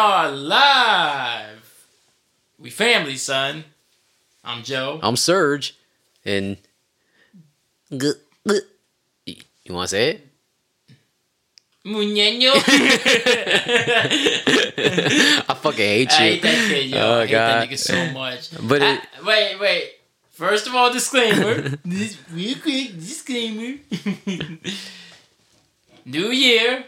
are live. We family, son. I'm Joe. I'm Serge, and you want to say it? Muñeño. I fucking hate I you. hate that kid, yo. Oh, I hate God. that nigga so much. But I- it- wait, wait. First of all, disclaimer. this real quick disclaimer. new year,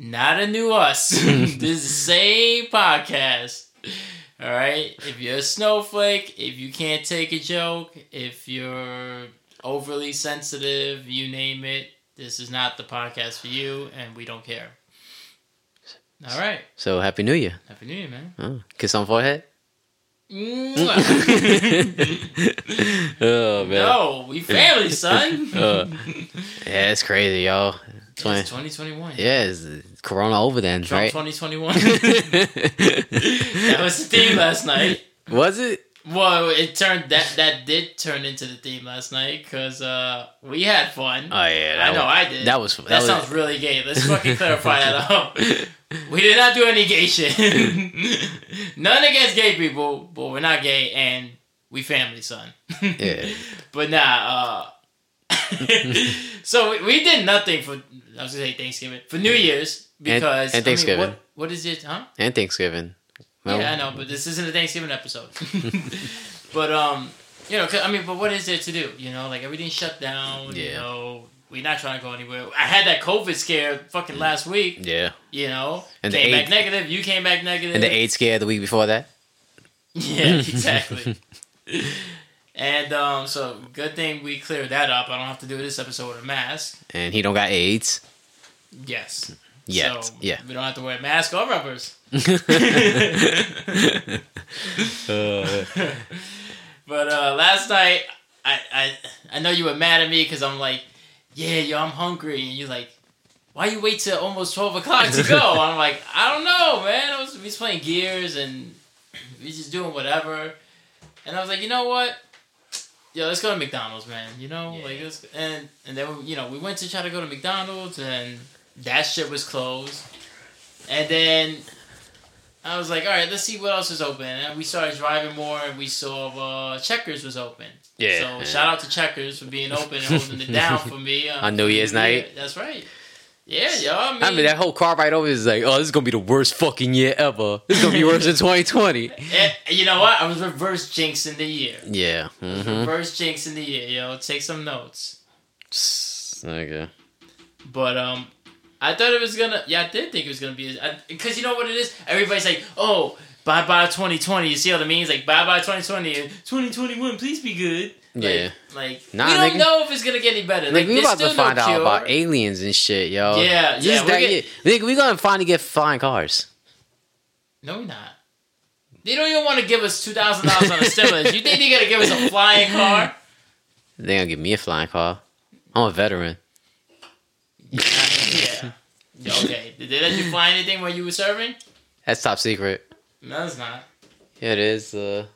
not a new us. this is the same podcast. All right. If you're a snowflake, if you can't take a joke, if you're overly sensitive, you name it, this is not the podcast for you, and we don't care. All right. So happy New Year. Happy New Year, man. Oh, kiss on forehead. Oh man. no, we family, son. Uh, yeah, it's crazy, yo. It's 20, 2021. yeah, it's Corona over then, Trump right? 2021. that was the theme last night. Was it? Well, it turned that that did turn into the theme last night because uh, we had fun. Oh yeah, I know was, I did. That was That, that, was, sounds really gay. Let's fucking clarify that up. We did not do any gay shit. None against gay people, but we're not gay and we family, son. Yeah. But nah, uh So we, we did nothing for I was gonna say Thanksgiving. For New Year's because and I mean, Thanksgiving. what, what is it, huh? and Thanksgiving. Well, yeah, I know, but this isn't a Thanksgiving episode. but um, you know, 'cause- I mean, but what is there to do? You know, like everything's shut down. You know, we're not trying to go anywhere. I had that COVID scare fucking last week. Yeah. You know, And came back negative. You came back negative. And the AIDS scare the week before that. Yeah, exactly. And um, so good thing we cleared that up. I don't have to do this episode with a mask. And he don't got AIDS. Yes. Yet. So yeah. We don't have to wear masks or rubbers. Uh, But uh, last night, I, I I know you were mad at me because I'm like, yeah, yo, I'm hungry, and you're like, why you wait till almost twelve o'clock to go? I'm like, I don't know, man. I was we was playing Gears and we just doing whatever, and I was like, you know what? Yo, let's go to McDonald's, man. You know, Yeah. like let's and and then you know we went to try to go to McDonald's and that shit was closed, and then I was like, all right, let's see what else is open. And we started driving more, and we saw uh, Checkers was open. Yeah, So yeah. shout out to Checkers for being open and holding it down for me uh, On New Year's night? That's right. Yeah, yo. I mean, I mean, that whole car ride over is like, oh, this is gonna be the worst fucking year ever. This is gonna be worse than 2020. eh, you know what? I was reverse jinxing the year. Yeah. Mm-hmm. Reverse jinxing the year, yo. Take some notes. Okay. But um, I thought it was gonna. Yeah, I did think it was gonna be because you know what it is. Everybody's like, "Oh, bye bye 2020." You see what I mean? It's like bye bye 2020 and 2021. Please be good. Yeah. Like Nah, we don't nigga. know if it's gonna get any better. Like, Like we about to still no find out cure. about aliens and shit, yo. Yeah, Just yeah, we're that get- Nigga, we gonna finally get flying cars. No, we're not. They don't even want to give us two thousand dollars on a stimulus. You think they're gonna give us a flying car? They gonna give me a flying car. I'm a veteran. Yeah. yeah. Okay. Did they let you fly anything while you were serving? That's top secret. No, it's not. Yeah, it is. Uh,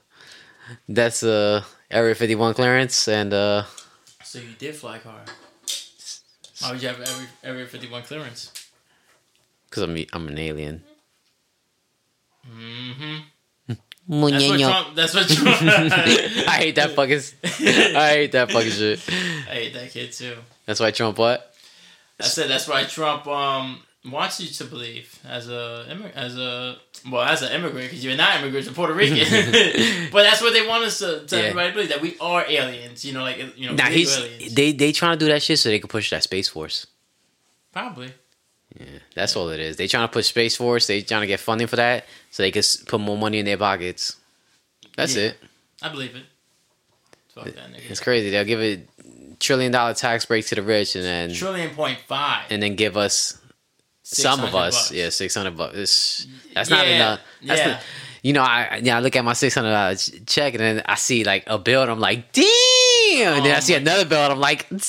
that's uh, Area 51 clearance, and uh, So you did fly a car. Why would you have every Area 51 clearance? cause I'm I'm an alien. Mm-hmm. That's what Trump. That's what Trump. I hate that fucking. I hate that fucking shit. I hate that kid too. That's why Trump what? I said that's why Trump um wants you to believe as a as a well as an immigrant because you're not immigrant, you're Puerto Rican. but that's what they want us to, to Yeah. everybody believe that we are aliens. You know, like you know, Nah, legal he's aliens. they they trying to do that shit so they can push that space force. Probably. Yeah, that's all it is. They trying to push space force. They trying to get funding for that so they can put more money in their pockets. That's Yeah. it. I believe it. That nigga. It's crazy. They'll give a trillion dollar tax break to the rich, and then Trillion point five. and then give us some of us, bucks. yeah, six hundred bucks. It's- That's not enough. That's yeah. not- you know, I yeah, I look at my six hundred dollars check, and then I see like a bill, and I'm like, damn. and then I Oh see another bill, and I'm like, damn.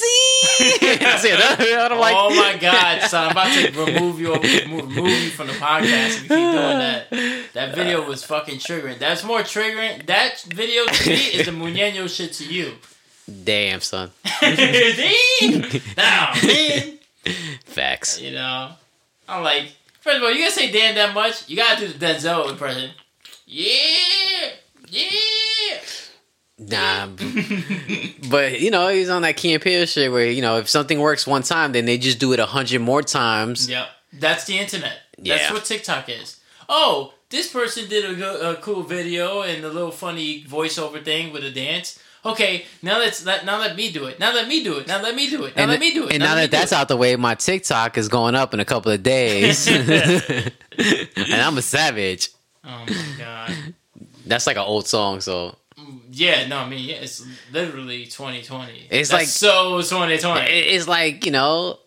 I see another bill, and I'm like, oh my god, son! I'm about to remove you, remove, remove you from the podcast if you keep doing that. That video was fucking triggering. That's more triggering. That video to me is the Muñeño shit to you. Damn, son. Damn, man. Facts. You know, I'm like, First of all, you gotta say damn that much. You gotta do the Denzel impression. Yeah, yeah. Nah, but you know he's on that Peele shit where you know if something works one time, then they just do it a hundred more times. Yep, that's the internet. Yeah. That's what TikTok is. Oh, this person did a, a cool video and a little funny voiceover thing with a dance. Okay, now let's let now let me do it. Now let me do it. Now let me do it. Now and let me do it. and now me that that's out the way, my TikTok is going up in a couple of days, and I'm a savage. Oh my god. That's like an old song, so Yeah, no, I mean, yeah, it's literally 2020. It's That's like- so 2020. it's like you know,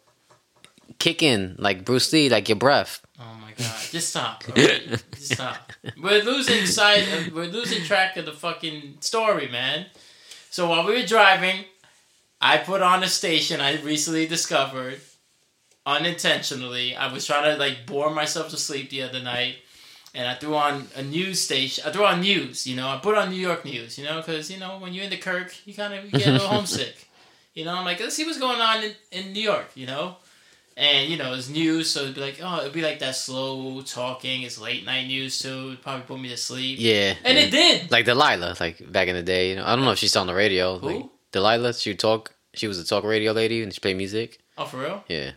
kicking like Bruce Lee, like your breath. Oh my god! Just stop. alright? Just stop. We're losing sight. Of, we're losing track of the fucking story, man. So while we were driving, I put on a station I recently discovered unintentionally. I was trying to like bore myself to sleep the other night, and I threw on a news station. I threw on news. You know, I put on New York news. You know, because you know when you're in the Kirk, you kind of get a little homesick. You know, I'm like, let's see what's going on in, in New York. You know. And you know it's news, so it'd be like, oh, it'd be like that slow talking. It's late night news so It'd probably put me to sleep. Yeah, And yeah. it did. like Delilah, like back in the day. You know, I don't know if she's on the radio. Who? Like Delilah, she would talk. She was a talk radio lady and she played music. Oh, for real? Yeah,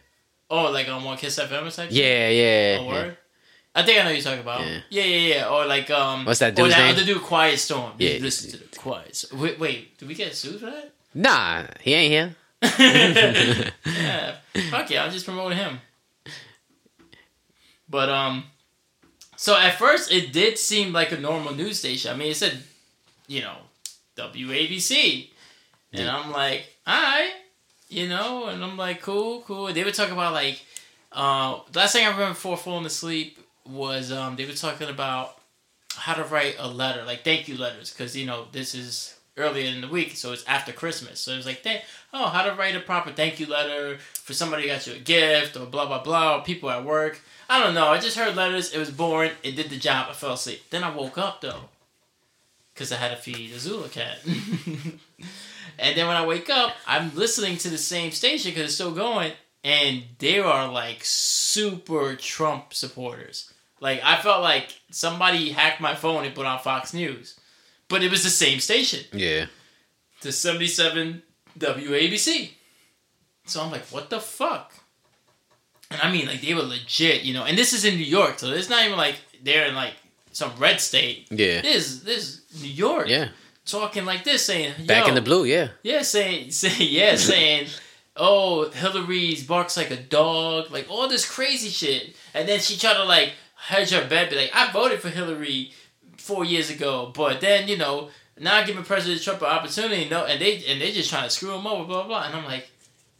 Oh, like on one Kiss FM or something? yeah, yeah. Oh, yeah. I think I know what you're talking about. Yeah. Yeah, yeah, yeah. Or like um. What's that Or dude's that name? other dude, Quiet Storm. Yeah. Listen to the Quiet. Storm. Wait, wait. Did we get sued for that? Nah, he ain't here. yeah. Fuck yeah, I'm just promoting him. But um, so at first it did seem like a normal news station. I mean, it said, you know, WABC, and Yeah. I'm like, alright, you know, and I'm like, cool, cool. They were talking about like, uh, the last thing I remember before falling asleep was um, they were talking about how to write a letter, like thank you letters, because you know this is earlier in the week, so it's after Christmas. So it was like, oh, how to write a proper thank you letter for somebody got you a gift or blah blah blah. Or people at work. I don't know. I just heard letters. It was boring. It did the job. I fell asleep. Then I woke up though, because I had to feed a Zulu cat. and then when I wake up, I'm listening to the same station because it's still going, and they are like super Trump supporters. Like I felt like somebody hacked my phone and put on Fox News, but it was the same station, Yeah, the seventy seven WABC. So I'm like, what the fuck? And I mean, like they were legit, you know. And this is in New York, so it's not even like they're in like some red state. yeah, This this is New York, yeah. talking like this, saying Back in the blue, yeah. yeah, saying, saying yeah, saying, oh, Hillary's barks like a dog, like all this crazy shit, and then she tried to like hedge her bet, be like, I voted for Hillary four years ago, but then you know now giving President Trump an opportunity, no, and they and they just trying to screw him over, blah blah, blah. and I'm like.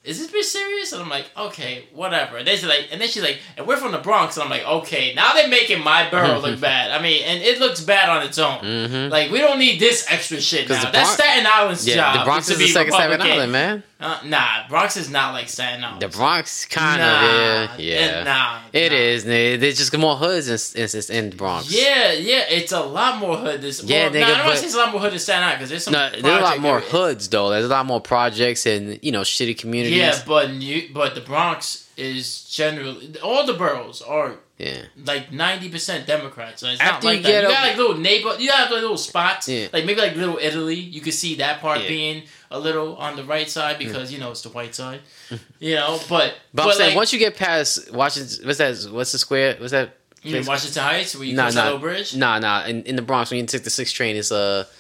Is this bitch serious? And I'm like, okay, whatever. And then she's like, and then she's like, and we're from the Bronx. And I'm like, okay, now they're making my borough look bad. I mean, and it looks bad on its own. Mm-hmm. Like we don't need this extra shit now. That's Bronx- Staten Island's Yeah, job. the Bronx is the second Staten Island, man. Uh, nah, Bronx is not like Staten Island. The Bronx, kind nah, of, yeah, it- yeah. nah, It nah. is. They- There's just more hoods in, in, in the Bronx. Yeah, yeah, it's a lot more hood. This Yeah, well, nigga, nah, I don't want to say it's a lot more hood than Staten Island because there's some. No, there's a lot more area- hoods though. There's a lot more projects and you know shitty communities. Yeah, but New, but the Bronx is generally all the boroughs are yeah. like ninety percent Democrats. So it's After not you like get that. You got like little neighbor. You have like little spots. Yeah. Like maybe like Little Italy. You could see that part Yeah. being a little on the right side because you know it's the white side. you know, but But, I'm saying like, once you get past Washington, what's that? What's the square? What's that? you mean? Washington Heights where you Nah, cross nah. little bridge, Nah, nah. In, in the Bronx, when you take the six train, it's uh, P-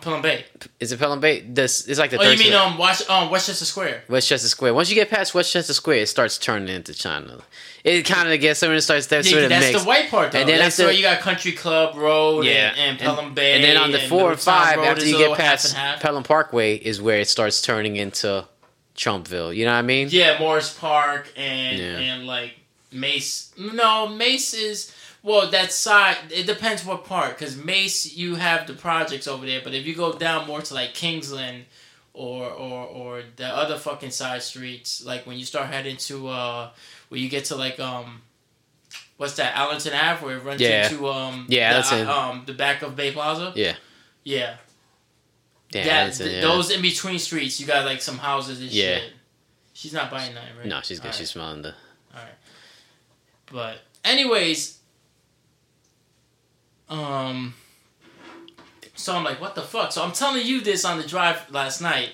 Pelham Bay. is it Pelham Bay? This it's like the Oh, you mean square. um, Wash- um Westchester Square? Westchester Square. Once you get past Westchester Square, it starts turning into China. It kind of gets something starts that sort Yeah, of that's mix. the white part though. And then that's after- where you got Country Club Road Yeah, and, and Pelham and, Bay. and then on the four or five, Road after you get little half past half. Pelham Parkway, is where it starts turning into Trumpville. You know what I mean? Yeah, Morris Park and Yeah. and like Mace. No, Mace is well that side. It depends what part. Because Mace, you have the projects over there, but if you go down more to like Kingsland or or or the other fucking side streets, like when you start heading to uh, where you get to like um. What's that? Allerton Ave, where it runs Yeah. into um Yeah, the, that's it. um the back of Bay Plaza. Yeah. Yeah, Damn, that, th- yeah. those in between streets, you got like some houses and Yeah. shit. She's not buying that, right? No, she's good. She's smiling. the. All right. But anyways, um, so I'm like, what the fuck? So I'm telling you this on the drive last night,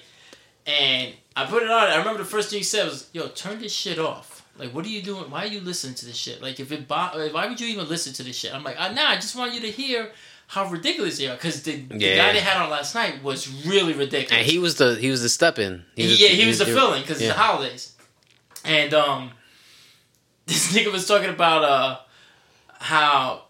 and I put it on. I remember the first thing you said was, "Yo, turn this shit off." Like, what are you doing? Why are you listening to this shit? Like, if it, bo- why would you even listen to this shit? I'm like, uh, nah, I just want you to hear how ridiculous they are. Because the, the Yeah. guy they had on last night was really ridiculous. And he was the he was the step in. yeah, he was the filling because yeah. it's the holidays, and um, this nigga was talking about uh how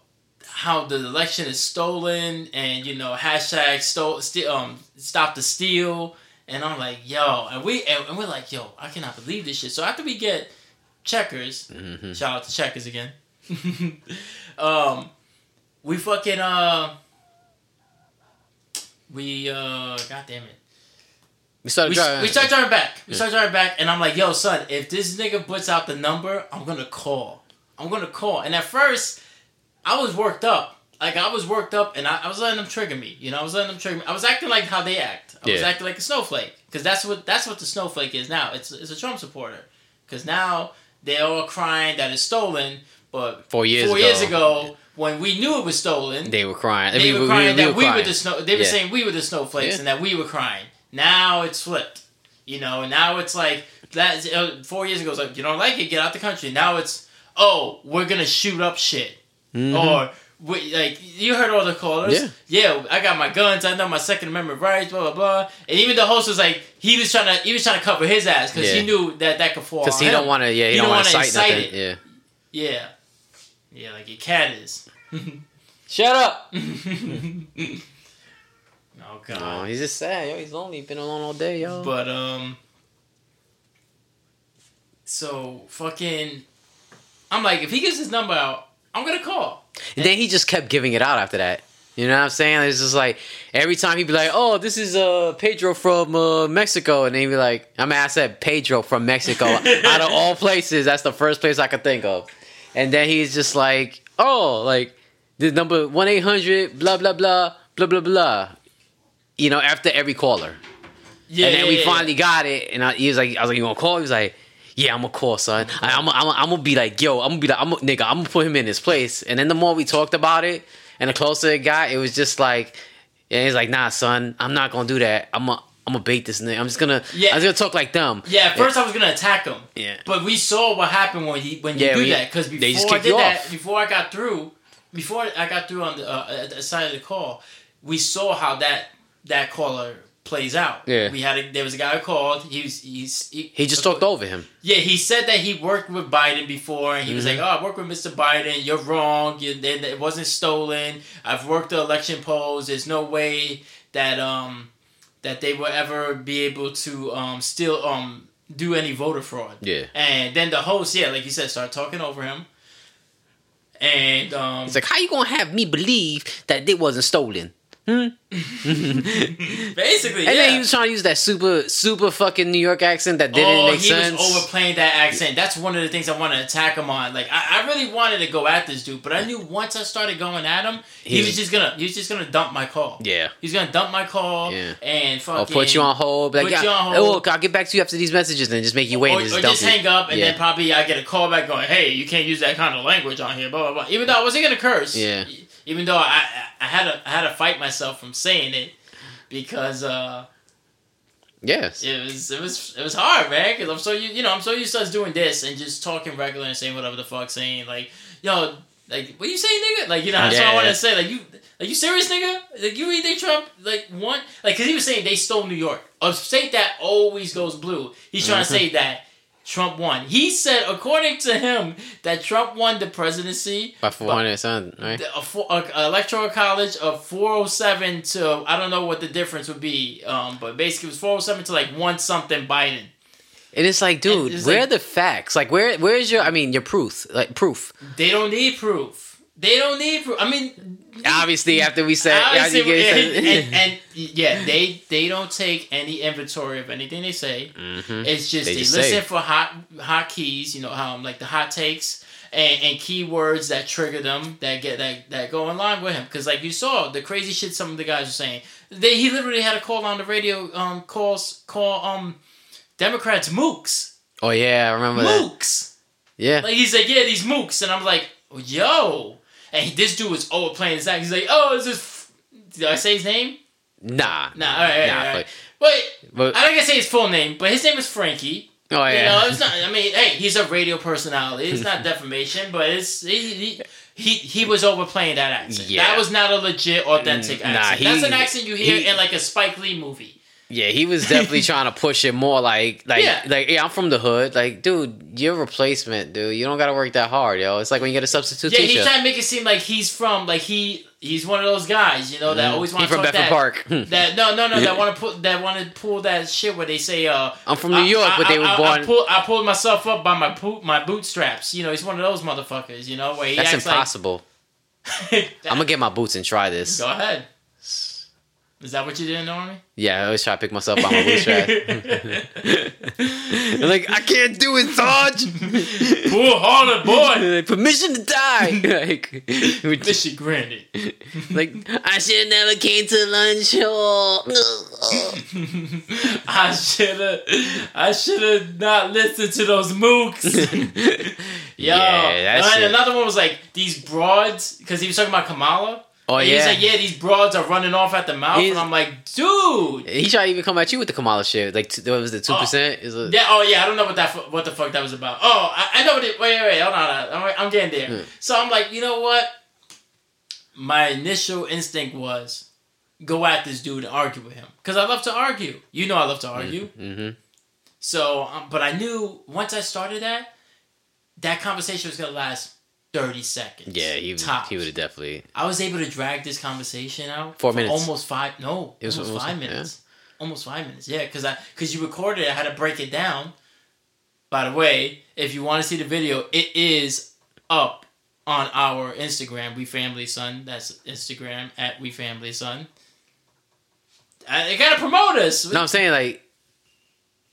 how the election is stolen and you know hashtag stole st- um stop the steal and I'm like yo and we and, we're like yo I cannot believe this shit so after we get checkers Mhm. shout out to checkers again um we fucking uh we uh god damn it We started we, driving. we start driving back. We Yeah. start driving back, and I'm like, "Yo, son, if this nigga puts out the number, I'm gonna call. I'm gonna call." And at first, I was worked up. Like I was worked up, and I, I was letting them trigger me. You know, I was letting them trigger me. I was acting like how they act. I was acting like a snowflake, because that's what that's what the snowflake is now. It's it's a Trump supporter, because now they're all crying that it's stolen. But Four years four ago. years ago, when we knew it was stolen, They were crying. they We- were we- crying we that we were crying. the snow. They were Yeah. saying we were the snowflakes Yeah. and that we were crying. Now it's flipped. You know, now it's like that. Uh, four years ago, it's like you don't like it, get out the country. Now it's oh, we're gonna shoot up shit, Mhm. or we, like you heard all the callers. Yeah. yeah, I got my guns. I know my Second Amendment rights. Blah blah blah. And even the host was like, he was trying to he was trying to cover his ass because Yeah. he knew that that could fall. Because he don't want to. Yeah, he, He don't don't want to incite nothing. Yeah. Yeah, yeah, like your cat is. Shut up. oh god. Oh, he's just sad. Yo, he's lonely. Been alone all day, yo. But um so fucking I'm like if he gives his number out, I'm gonna call. And then he just kept giving it out after that. You know what I'm saying? It's just like every time he'd be like, "Oh, this is uh Pedro from uh, Mexico," and then he'd be like, "I mean, I said Pedro from Mexico. Out of all places, that's the first place I could think of." And then he's just like, "Oh, like the number one eight hundred blah blah blah blah blah blah." You know, after every caller, Yeah. and then we finally got it, and I, he was like, "I was like, you gonna call?" He was like. Yeah, I'm gonna call, son. I, I'm, I'm, I'm gonna be like, yo, I'm gonna be like, I'm gonna, nigga, I'm gonna put him in his place. And then the more we talked about it, and the closer it got, it was just like, and he's like, nah, son, I'm not gonna do that. I'm gonna, I'm gonna bait this nigga. I'm just gonna, Yeah. I was gonna talk like them. Yeah, at first I was gonna attack him. Yeah. But we saw what happened when he when you Yeah, do we- that because they just before I did that, off. before I got through, before I got through on the, uh, the side of the call, we saw how that that caller plays out. Yeah. we had a, there was a guy who called. He was he's He just talked over him. Yeah, he said that he worked with Biden before, and he was Mhm. like, "Oh, I worked with Mr. Biden. You're wrong. You, it wasn't stolen. I've worked the election polls. There's no way that um that they will ever be able to um still um do any voter fraud." Yeah. And then the host, yeah, like you said, started talking over him, and um, He's like, how you gonna have me believe that it wasn't stolen? Hmm? basically, And yeah. then he was trying to use that super, super fucking New York accent that didn't oh, make he sense. was overplaying that accent. That's one of the things I want to attack him on. Like, I, I really wanted to go at this dude, but I knew once I started going at him, he, He- was just gonna, he was just gonna dump my call. yeah. He's gonna dump my call Yeah. and fucking. I'll put you on hold. Like, put yeah, you on oh, hold. look, I'll get back to you after these messages, and just make you wait. Or, and or just dump just hang up, and Yeah. then probably I get a call back going, "Hey, you can't use that kind of language on here." Blah blah blah. Even though I wasn't gonna curse. Yeah. Even though I, I, had to I had to fight myself from saying it because uh, Yes. it was it was it was hard, man. Because I'm so you you know I'm so used to us doing this and just talking regular and saying whatever the fuck, saying like, yo, like what you saying, nigga? Like you know that's what I Yeah. want to say. Like you, like you serious, nigga? Like you really think Trump like one like because he was saying they stole New York, a state that always goes blue. He's trying to say that. Trump won. He said, according to him, that Trump won the presidency By 400 something, right? a, fo- a, a electoral college of 407 to I don't know what the difference would be, um, but basically it was 407 to like one something Biden. And it's like, dude, it's where like- are the facts? Like, where, where's your? I mean, your proof, like proof. They don't need proof. They don't need. I mean, Obviously, after we said, obviously, after you get- and, and, and, yeah, they they don't take any inventory of anything they say. Mhm. It's just They they, just listen say. for hot hot keys, you know, um, like the hot takes and, and keywords that trigger them that get that that go in line with him. Because like you saw the crazy shit some of the guys were saying. They he literally had a call on the radio, um, calls call um, Democrats mooks, Oh yeah, I remember that. mooks. Yeah, Like he's like, yeah, these mooks, and I'm like, yo, and he, this dude was overplaying his act. He's like, oh, is this? F-? Did I say his name? Nah, Nah, all right, all right, nah, all right. But but, I don't gonna say his full name, but his name is Frankie. oh You yeah, know, it's not. I mean, hey, he's a radio personality. It's not defamation, but it's he he, he, he was overplaying that accent. Yeah. That was not a legit, authentic Nah, accent. he- That's an accent you hear he- in like a Spike Lee movie. Yeah, he was definitely trying to push it more like like Yeah. like yeah, I'm from the hood. Like, dude, you're a replacement, dude. You don't gotta work that hard, yo. It's like when you get a substitute Yeah, teacher. he's trying to make it seem like he's from like he he's one of those guys, you know, that always He want to from Bedford that. Park. That no no no that want to put that want to pull that shit where they say uh I'm from New I- York, I, but they were born. I, pull, I pulled myself up by my my bootstraps. You know, he's one of those motherfuckers. You know, where he That's impossible. like. I'm gonna get my boots and try this. Go ahead. Is that what you did, Normie? Yeah, I always try to pick myself by my bootstrap. I'm like, I can't do it, Sarge. Pull harder, boy. Permission to die. like, Mission granted. like, I should have never came to lunch. Oh. I should have. I should have not listened to those mooks. Yo, Yeah, and shit- another one was like these broads because he was talking about Kamala. Oh And yeah. He's like, yeah, these broads are running off at the mouth, He's- and I'm like, dude. He tried to even come at you with the Kamala shit. Like, what was it, two percent? Is it? Yeah. Oh yeah. I don't know what that what the fuck that was about. Oh, I, I know what it. Wait, wait, wait. Hold on. I'm, I'm getting there. Hmm. So I'm like, you know what? My initial instinct was go at this dude and argue with him because I love to argue. You know, I love to argue. Mm-hmm. So, um, but I knew once I started that, that conversation was gonna last thirty seconds. Yeah, he tops. he would have definitely. I was able to drag this conversation out Four for minutes. almost five. No, It was almost, almost- five yeah. minutes. Almost five minutes. Yeah, because I because you recorded. it, I had to break it down. By the way, if you want to see the video, it is up on our Instagram, We Family Son. That's Instagram at We Family Son. I, they gotta promote us. No, I'm saying like.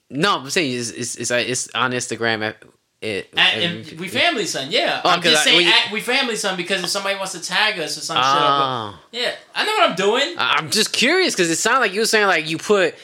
No, I'm saying it's it's it's, it's on Instagram. At, it, At, and we family son, yeah. Oh, I'm just saying you- at we family son because if somebody wants to tag us or some shit, Ah. yeah, I know what I'm doing. I- I'm just curious because it sounded like you were saying like you put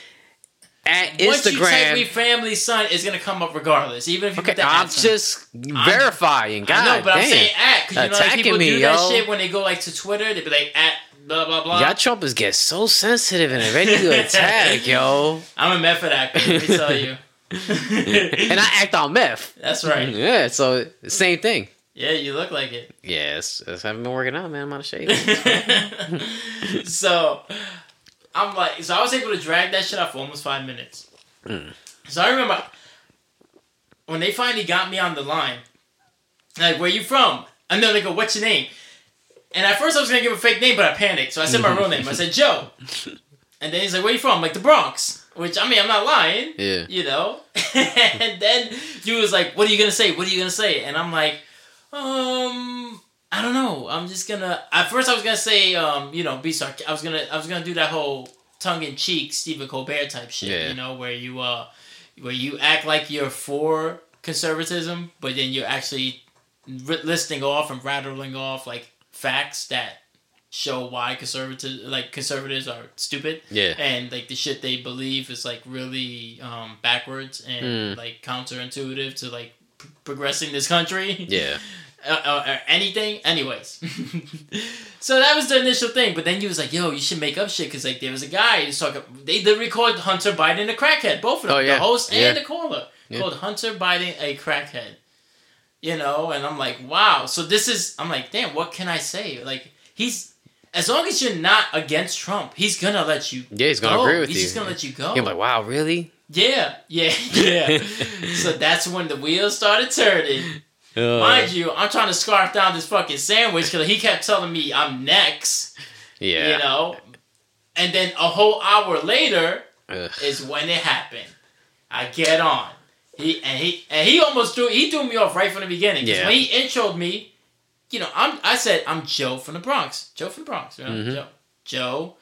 at Once you type we family son, it's gonna come up regardless, even if you Okay, put the I'm just verifying. God I know, but damn. I'm saying at because you know like people me, do that yo. shit when they go like to Twitter, they be like at blah blah blah. Y'all Trumpers get so sensitive and ready to attack, yo. I'm a method actor. Let me tell you. And I act on meth. That's right. Yeah, so same thing. Yeah, you look like it. Yes, I haven't been working out, man. I'm out of shape. so I'm like, so I was able to drag that shit out for almost five minutes. Hmm. So I remember when they finally got me on the line, like, where you from? And then they go, what's your name? And at first I was gonna give a fake name, but I panicked, so I said my real name. I said Joe. And then he's like, where you from? I'm like the Bronx. Which I mean, I'm not lying. Yeah. You know. and then he was like, "What are you gonna say? What are you gonna say?" And I'm like, um. I don't know. I'm just gonna. At first, I was gonna say, um, you know, be sarc. I was gonna, I was gonna do that whole tongue in cheek Stephen Colbert type shit. Yeah. You know, where you, uh, where you act like you're for conservatism, but then you're actually listing off and rattling off like facts that show why conservative, like conservatives, are stupid Yeah. and like the shit they believe is like really um, backwards and Mm. like counterintuitive to like p- progressing this country Yeah. uh, uh, or anything anyways so that was the initial thing but then he was like yo you should make up shit because like there was a guy who's talking they literally called hunter biden a crackhead both of them Oh, yeah. the host Yeah. and the caller Yeah. called hunter biden a crackhead you know and i'm like wow so this is i'm like damn what can i say like he's as long as you're not against Trump, he's gonna let you. Yeah, he's gonna go. agree with he's you. just gonna let you go. You're like, wow, really? yeah, yeah, yeah. so that's when the wheels started turning. Uh, Mind you, I'm trying to scarf down this fucking sandwich because he kept telling me I'm next. yeah. You know, and then a whole hour later Ugh. is when it happened. I get on. He and he and he almost threw he threw me off right from the beginning. Yeah. when he introed me, you know, I'm I said I'm Joe from the Bronx. Joe from the Bronx. Know? Mhm. Joe. Joe.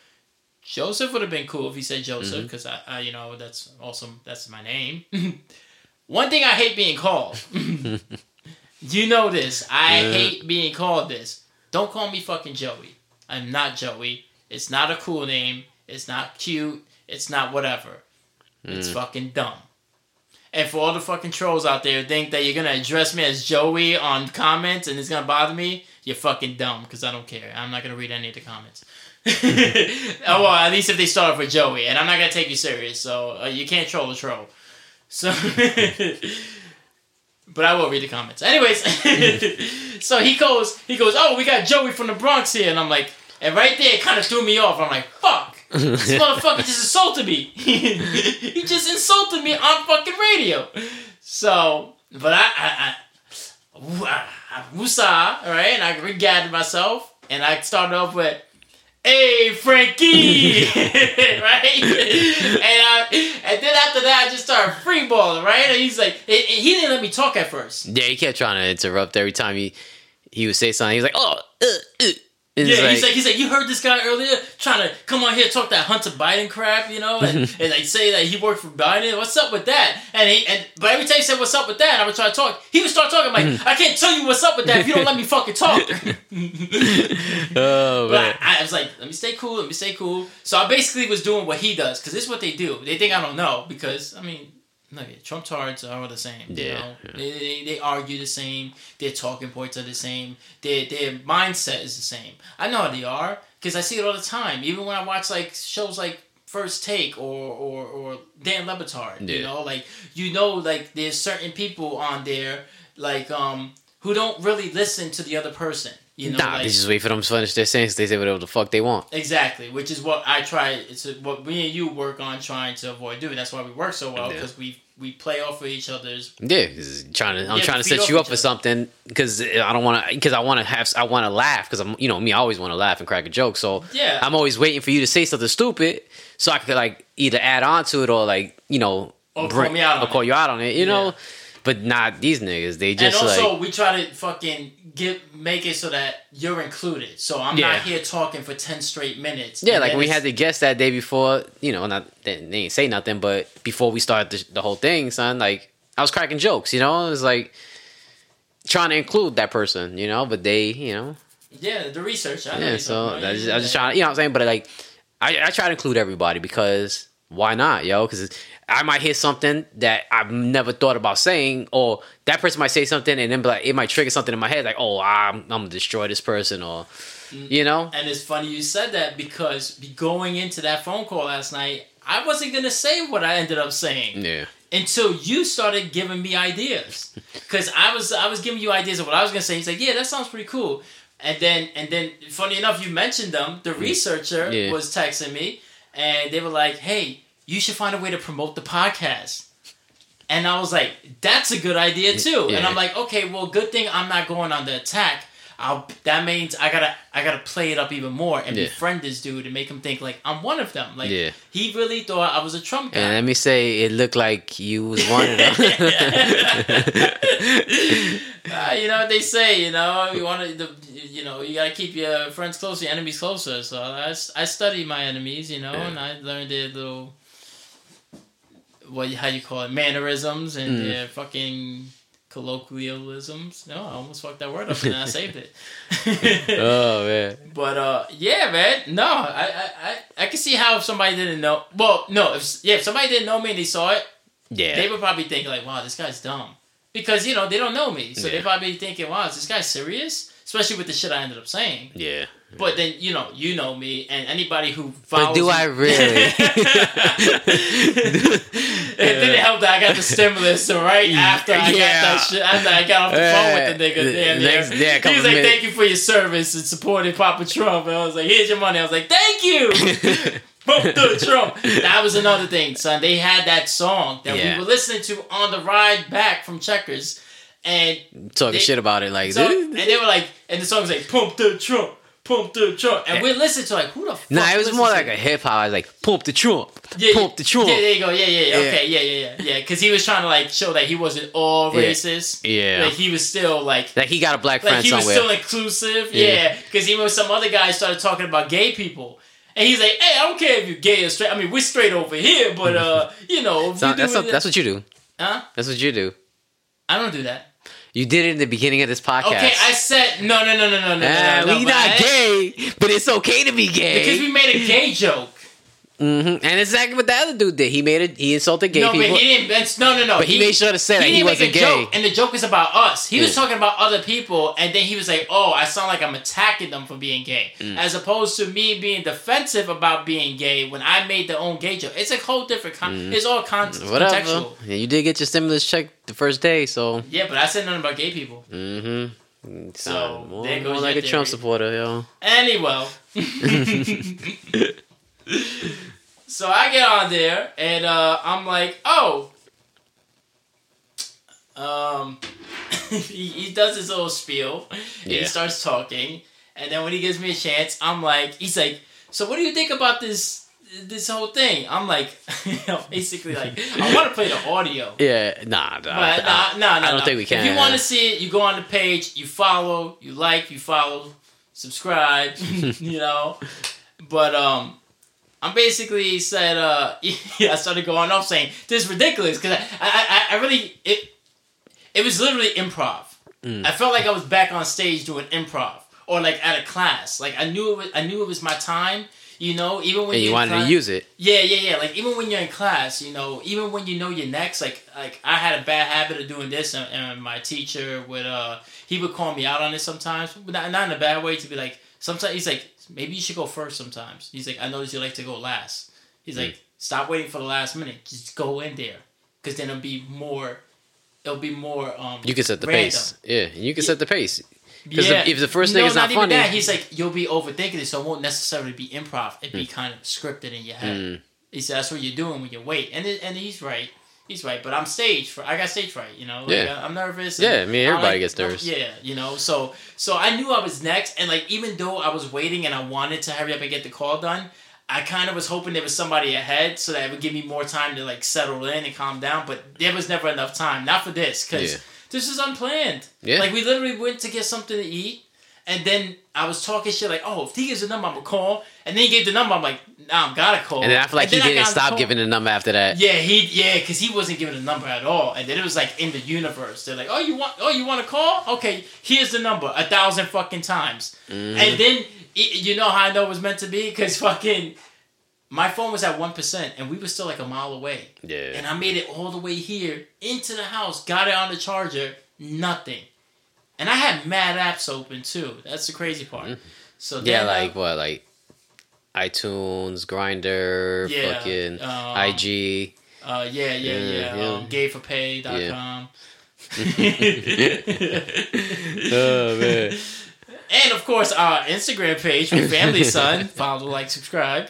Joseph would have been cool if he said Mm-hmm. Joseph because I, I, you know, that's awesome. That's my name. One thing I hate being called. you know this. I Yeah. hate being called this. Don't call me fucking Joey. I'm not Joey. It's not a cool name. It's not cute. It's not whatever. It's Mm. fucking dumb. And for all the fucking trolls out there who think that you're gonna address me as Joey on comments and it's gonna bother me, you're fucking dumb because I don't care. I'm not gonna read any of the comments. oh well, at least if they start off with Joey, and I'm not gonna take you serious, so uh, you can't troll a troll. So, but I will read the comments. Anyways, so he goes, he goes, oh, we got Joey from the Bronx here, and I'm like, and right there, it kind of threw me off. I'm like, fuck, this motherfucker just insulted me. he just insulted me on fucking radio. So, but I, I, I, I Musa, right? And I regathered myself, and I started off with, "Hey, Frankie," right? And I, and then after that, I just started freeballing, right? And he's like, and he didn't let me talk at first. Yeah, he kept trying to interrupt every time he he would say something. He was like, "Oh, uh, uh." And Yeah, it's he's like, he's like, you heard this guy earlier trying to come on here talk that Hunter Biden crap, you know, and, and like say that he worked for Biden. What's up with that? And he and but every time he said what's up with that, I would try to talk. He would start talking like, mm. I can't tell you what's up with that if you don't let me fucking talk. oh But I, I was like, let me stay cool, let me stay cool. So I basically was doing what he does because this is what they do. They think I don't know because I mean, look, Trump tards are all the same. You Yeah, know? yeah. They, they, they argue the same. Their talking points are the same. Their their mindset is the same. I know how they are because I see it all the time. Even when I watch like shows like First Take or or, or Dan Le Batard, you Yeah. know, like you know, like there's certain people on there like um who don't really listen to the other person. You know, nah, like, they just wait for them to finish their sentence. They say whatever the fuck they want. Exactly, which is what I try. It's what me and you work on trying to avoid doing. That's why we work so well Yeah. because we we play off of each other's. Yeah, trying to I'm trying to set you up for something because I don't want to because I want to have I want to laugh because I'm you know me I always want to laugh and crack a joke so Yeah. I'm always waiting for you to say something stupid so I could like either add on to it or like you know Or call me out or call it. you out on it you know Yeah. But not these niggas they just and also, like we try to fucking get make it so that you're included. So I'm Yeah. not here talking for ten straight minutes. yeah like we had the guest that day before you know not they, they didn't say nothing but before we started the, the whole thing son like I was cracking jokes you know it was like trying to include that person you know but they you know yeah the research. I Yeah, so. I was just, Yeah. I was just trying to, you know what I'm saying? But like, I, I try to include everybody because why not, yo? Because I might hear something that I've never thought about saying, or that person might say something and then be like, it might trigger something in my head, like, oh, I'm, I'm gonna destroy this person, or, Mm. you know? And it's funny you said that because going into that phone call last night, I wasn't gonna say what I ended up saying. Yeah. until you started giving me ideas because i was i was giving you ideas of what i was gonna say he's like yeah that sounds pretty cool and then and then funny enough you mentioned them the researcher Yeah. was texting me and they were like hey you should find a way to promote the podcast and i was like that's a good idea too and i'm like okay well good thing i'm not going on the attack I'll, that means I gotta I gotta play it up even more and Yeah. befriend this dude and make him think like I'm one of them. Like Yeah. he really thought I was a Trump guy. And let me say, it looked like you was one of them. Uh, you know what they say, you know, you want to, the, you know, you gotta keep your friends close, your enemies closer. So I I study my enemies, you know, Yeah. and I learned their little, what how you call it, mannerisms and Mm. their fucking colloquialisms. No, I almost fucked that word up and I saved it. oh, man. But uh, yeah, man. No, I, I, I, I can see how if somebody didn't know. Well, no, if yeah, if somebody didn't know me and they saw it, Yeah. they would probably think like, "Wow, this guy's dumb," because you know they don't know me, so Yeah. they probably thinking, "Wow, is this guy serious?" Especially with the shit I ended up saying. yeah. But then you know, you know me, and anybody who But follows. do me- I really? it didn't help that I got the stimulus so right after I got that shit. After I got off the phone with the Uh, nigga, damn next- near. yeah, he was like, minutes. "Thank you for your service and supporting Papa Trump." And I was like, "Here's your money." I was like, "Thank you." Trump. That was another thing, son. They had that song that Yeah. we were listening to on the ride back from Checkers, and Talking They- shit about it like so, and they were like, and the song was like, "Pump the Trump, pump the Trump," and we listened to like, who the fuck? Nah, it was more like a hip hop. I was like, pump the trump, yeah, pump the trump. Yeah, there you go. Yeah, yeah, yeah. Yeah. Okay, yeah, yeah, yeah, yeah. Because he was trying to like show that he wasn't all racist. Yeah. Like he was still like. Like he got a black Like friend he was somewhere. still inclusive, Yeah. yeah. Because even some other guy started talking about gay people, and he's like, "Hey, I don't care if you're gay or straight. I mean, we're straight over here, but uh, you know, So that's, what, that's what you do. huh? That's what you do. I don't do that. You did it in the beginning of this podcast. Okay, I said no, no, no, no, no, no, Ah, no, no. we but not I- gay, but it's okay to be gay. because we made a gay joke. Hmm And exactly what the other dude did. He made it. He insulted gay no, people. but he didn't. That's, no, no, no. But he made sure to say that he wasn't a gay. Joke, and the joke is about us. He was talking about other people, and then he was like, "Oh, I sound like I'm attacking them for being gay," Mm. as opposed to me being defensive about being gay when I made the own gay joke. It's a whole different. Con- It's all con- Mm. Whatever. contextual. Yeah, you did get your stimulus check the first day, so. Yeah, but I said nothing about gay people. Mm-hmm. So, more, there more like a Trump theory. supporter, yo. Anyway. so I get on there and uh, I'm like, oh. Um, he, he does his little spiel. Yeah. He starts talking, and then when he gives me a chance, I'm like, he's like, so what do you think about this? This whole thing, I'm like, you know, basically like, I want to play the audio. Yeah, nah, nah. But nah, nah, nah, I don't nah. think we can. If you want to see it, you go on the page, you follow, you like, you follow, subscribe, you know. But um, I'm basically said uh, yeah, I started going off saying this is ridiculous because I, I I really it it was literally improv. Mm. I felt like I was back on stage doing improv or like at a class. Like I knew it was, I knew it was my time. You know, even when and you wanted class- to use it. yeah, yeah, yeah. Like even when you're in class, you know, even when you know you're next, like like I had a bad habit of doing this, and, and my teacher would uh he would call me out on it sometimes, but not, not in a bad way. To be like, sometimes he's like, maybe you should go first. Sometimes he's like, I notice you like to go last. He's like, stop waiting for the last minute. Just go in there, because then it'll be more. It'll be more. Um, You can set the random. pace. Yeah, you can Yeah. set the pace. 'Cause yeah. if the first no, thing is not even funny- that. he's like, you'll be overthinking it, so it won't necessarily be improv. It'd be kind of scripted in your head. Mm. He said that's what you're doing when you wait, and it, and he's right. He's right, but I'm stage for I got stage fright, you know. Like, Yeah. I- I'm nervous. Yeah, and I mean, don't everybody gets nervous. Yeah, you know. So so I knew I was next, and like even though I was waiting and I wanted to hurry up and get the call done, I kind of was hoping there was somebody ahead so that it would give me more time to like settle in and calm down. But there was never enough time. Not for this, because Yeah. this is unplanned. Yeah. Like we literally went to get something to eat. And then I was talking shit like, oh, if he gives a number, I'm gonna call. And then he gave the number, I'm like, nah, I'm gotta call. And then I feel like he didn't the stop giving the number after that. Yeah, he yeah, because he wasn't giving a number at all, and then it was like in the universe. They're like, "Oh, you want? Oh, you want to call? Okay, here's the number a thousand fucking times." Mm-hmm. And then you know how I know it was meant to be because fucking my phone was at one percent, and we were still like a mile away. Yeah. And I made it all the way here into the house, got it on the charger, nothing. And I had mad apps open too. That's the crazy part. So Mm-hmm. Yeah, then, uh, like what, like iTunes, Grindr, Yeah, fucking um, IG. Uh, yeah, yeah, Yeah, yeah. yeah. Um, gayforpay.com. Oh man. and of course, our Instagram page for Family Son. Follow, like, subscribe.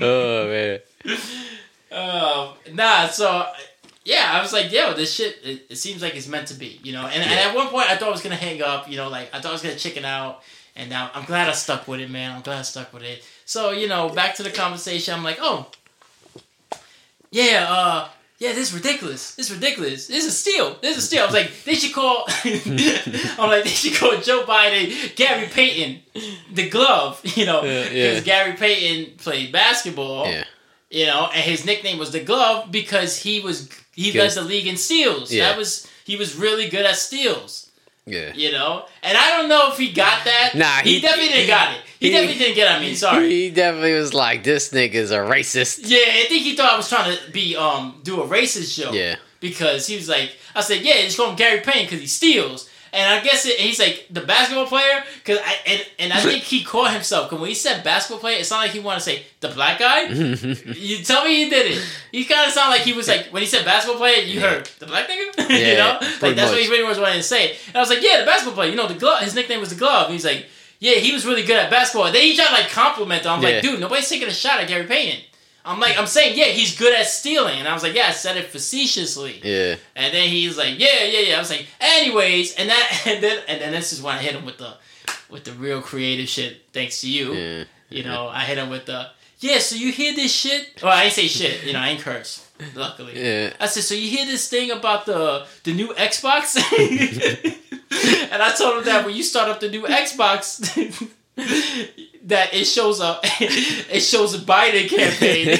Oh man. um, nah, so yeah, I was like, yo, this shit. It, it seems like it's meant to be, you know. And, and at one point, I thought I was gonna hang up, you know, like I thought I was gonna chicken out. And now I'm glad I stuck with it, man. I'm glad I stuck with it. So you know, back to the conversation. I'm like, oh, yeah, uh, yeah, this is ridiculous. This is ridiculous. This is a steal. This is a steal. I was like, they should call. I'm like, they should call Joe Biden, Gary Payton, the glove. You know, Yeah, because yeah. Gary Payton played basketball. Yeah. You know, and his nickname was the glove because he was he led the league in steals. Yeah. That was he was really good at steals. Yeah. You know, and I don't know if he got that. Nah, he, he- definitely didn't got it. He, he- definitely didn't get. it. I mean, sorry. He definitely was like, this nigga's a racist. Yeah, I think he thought I was trying to be um do a racist show. Yeah. Because he was like, I said, yeah, just call him Gary Payne because he steals. And I guess it, he's like the basketball player, cause I and, and I think he caught himself. Cause when he said basketball player, it sounded like he wanted to say the black guy. you tell me he did it. He kind of sounded like he was like when he said basketball player, you Yeah. heard the black nigga. you know, like that's what he really was wanting to say. And I was like, yeah, the basketball player. You know, the glove. His nickname was the glove. And he's like, yeah, he was really good at basketball. then he tried like compliment him. I'm Yeah. like, dude, nobody's taking a shot at Gary Payton. I'm like, I'm saying, yeah, he's good at stealing. And I was like, yeah, I said it facetiously. Yeah. And then he's like, yeah, yeah, yeah. I was like, anyways, and that, and then, and then this is when I hit him with the, with the real creative shit. Thanks to you, Yeah. you know, I hit him with the, yeah. So you hear this shit? Well, I ain't say shit. You know, I ain't curse. Luckily, Yeah. I said, so you hear this thing about the the new Xbox? and I told him that when you start up the new Xbox. That it shows a it shows a Biden campaign.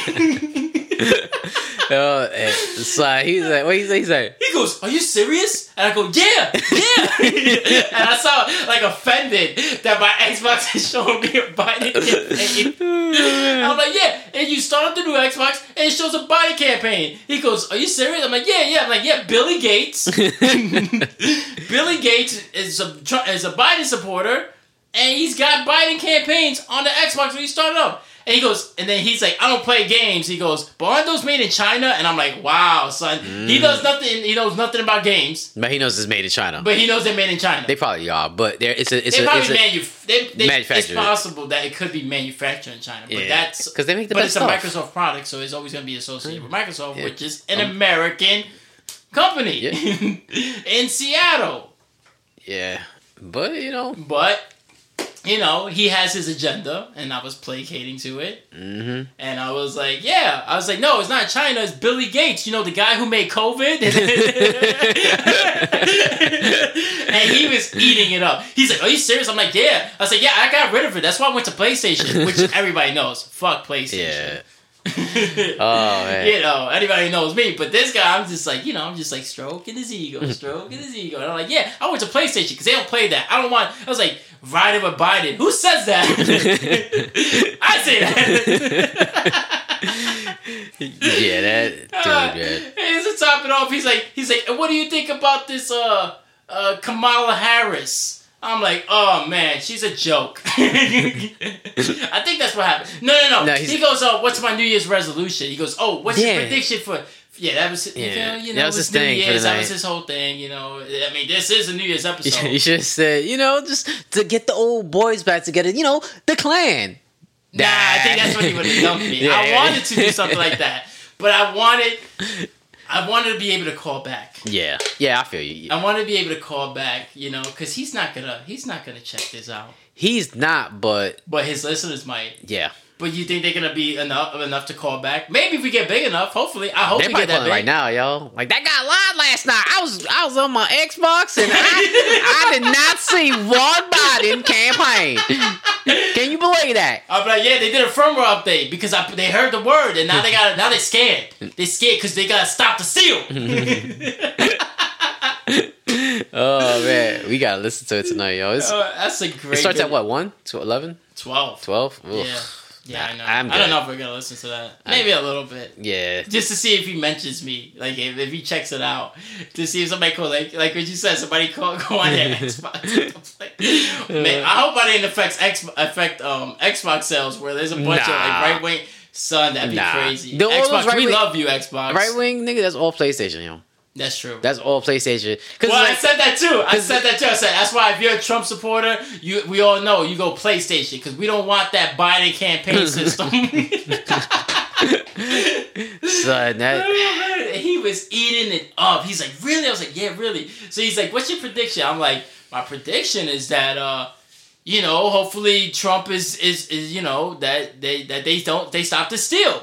It's like he's like, what he say? He's like, He goes, "Are you serious?" And I go, "Yeah, yeah." and I saw like offended that my Xbox is showing me a Biden campaign. I'm like, "Yeah," and you start up the new Xbox and it shows a Biden campaign. He goes, "Are you serious?" I'm like, "Yeah, yeah." I'm like, "Yeah." Billy Gates, Billy Gates is a is a Biden supporter, and he's got Biden campaigns on the Xbox when he started up. And he goes, and then he's like, I don't play games. He goes, but aren't those made in China? And I'm like, wow, son. He knows nothing. He knows nothing about games, but he knows it's made in China. but he knows they're made in China. they probably are, but there it's a it's They a, probably it's a manuf- they, they, It's possible that it could be manufactured in China, but yeah, that's because they make the but best it's a stuff. Microsoft product, so it's always going to be associated with Microsoft, Yeah. which is an Um, American company Yeah. in Seattle. Yeah, but you know, But you know, he has his agenda, and I was placating to it. hmm And I was like, yeah. I was like, no, it's not China. It's Billy Gates. You know, the guy who made COVID. and he was eating it up. He's like, are you serious? I'm like, yeah. I was like, yeah, I got rid of it. That's why I went to PlayStation, which everybody knows. Fuck PlayStation. yeah. Oh man. you know, anybody knows me. But this guy, I'm just like, you know, I'm just like stroking his ego, stroking his ego. And I'm like, yeah, I went to PlayStation because they don't play that. I don't want. I was like, riding with Biden. Who says that? I say that. yeah, that Uh, dude, man. and to top it off, he's like, he's like, what do you think about this, uh, uh, Kamala Harris? I'm like, oh man, she's a joke. I think that's what happened. No, no, no. No, he goes, oh, what's my New Year's resolution? He goes, oh, what's Yeah. your prediction for? Yeah, that was Yeah, you know, you that was his thing for Year's. That was his whole thing. You know, I mean, this is a New Year's episode. You should have said, you know, just to get the old boys back together. You know, the clan. Nah, I think that's what he would have dumped me. Yeah, I wanted to do something like that, but I wanted, I wanted to be able to call back. Yeah, yeah, I feel you. I want to be able to call back, you know, because he's not gonna he's not gonna check this out, He's not, but but his listeners might. yeah, But you think they're gonna be enough enough to call back? Maybe if we get big enough. Hopefully, I hope they're we get that big. right now, yo. Like that guy lied last night. I was I was on my Xbox and I, I did not see one Biden campaign. Can you believe that? I'm like, yeah, they did a firmware update because I, they heard the word and now they got now they scared. They scared because they gotta stop the steal. Oh man, we gotta listen to it tonight, yo. It's, Uh, that's a great. it starts at what one to 11? Twelve. 12? Yeah, yeah, I know. I'm I don't know if we're gonna listen to that. Maybe a little bit. Yeah. just to see if he mentions me, like if, if he checks it out, to see if somebody call like like what you said, somebody call go on their Xbox. Man, I hope I didn't affect X affect um Xbox sales where there's a bunch of like right wing. Son, that'd be Nah. crazy. The- Xbox, we right-wing- love you, Xbox. Right wing nigga, that's all PlayStation, yo. That's true. That's all PlayStation. Well, I said that too. I said that too. I said that's why if you're a Trump supporter, you we all know you go PlayStation because we don't want that Biden campaign system. son, that Oh, he was eating it up. He's like, really? I was like, yeah, really. So he's like, what's your prediction? I'm like, my prediction is that, uh, you know, hopefully Trump is is is you know that they that they don't they stop to steal.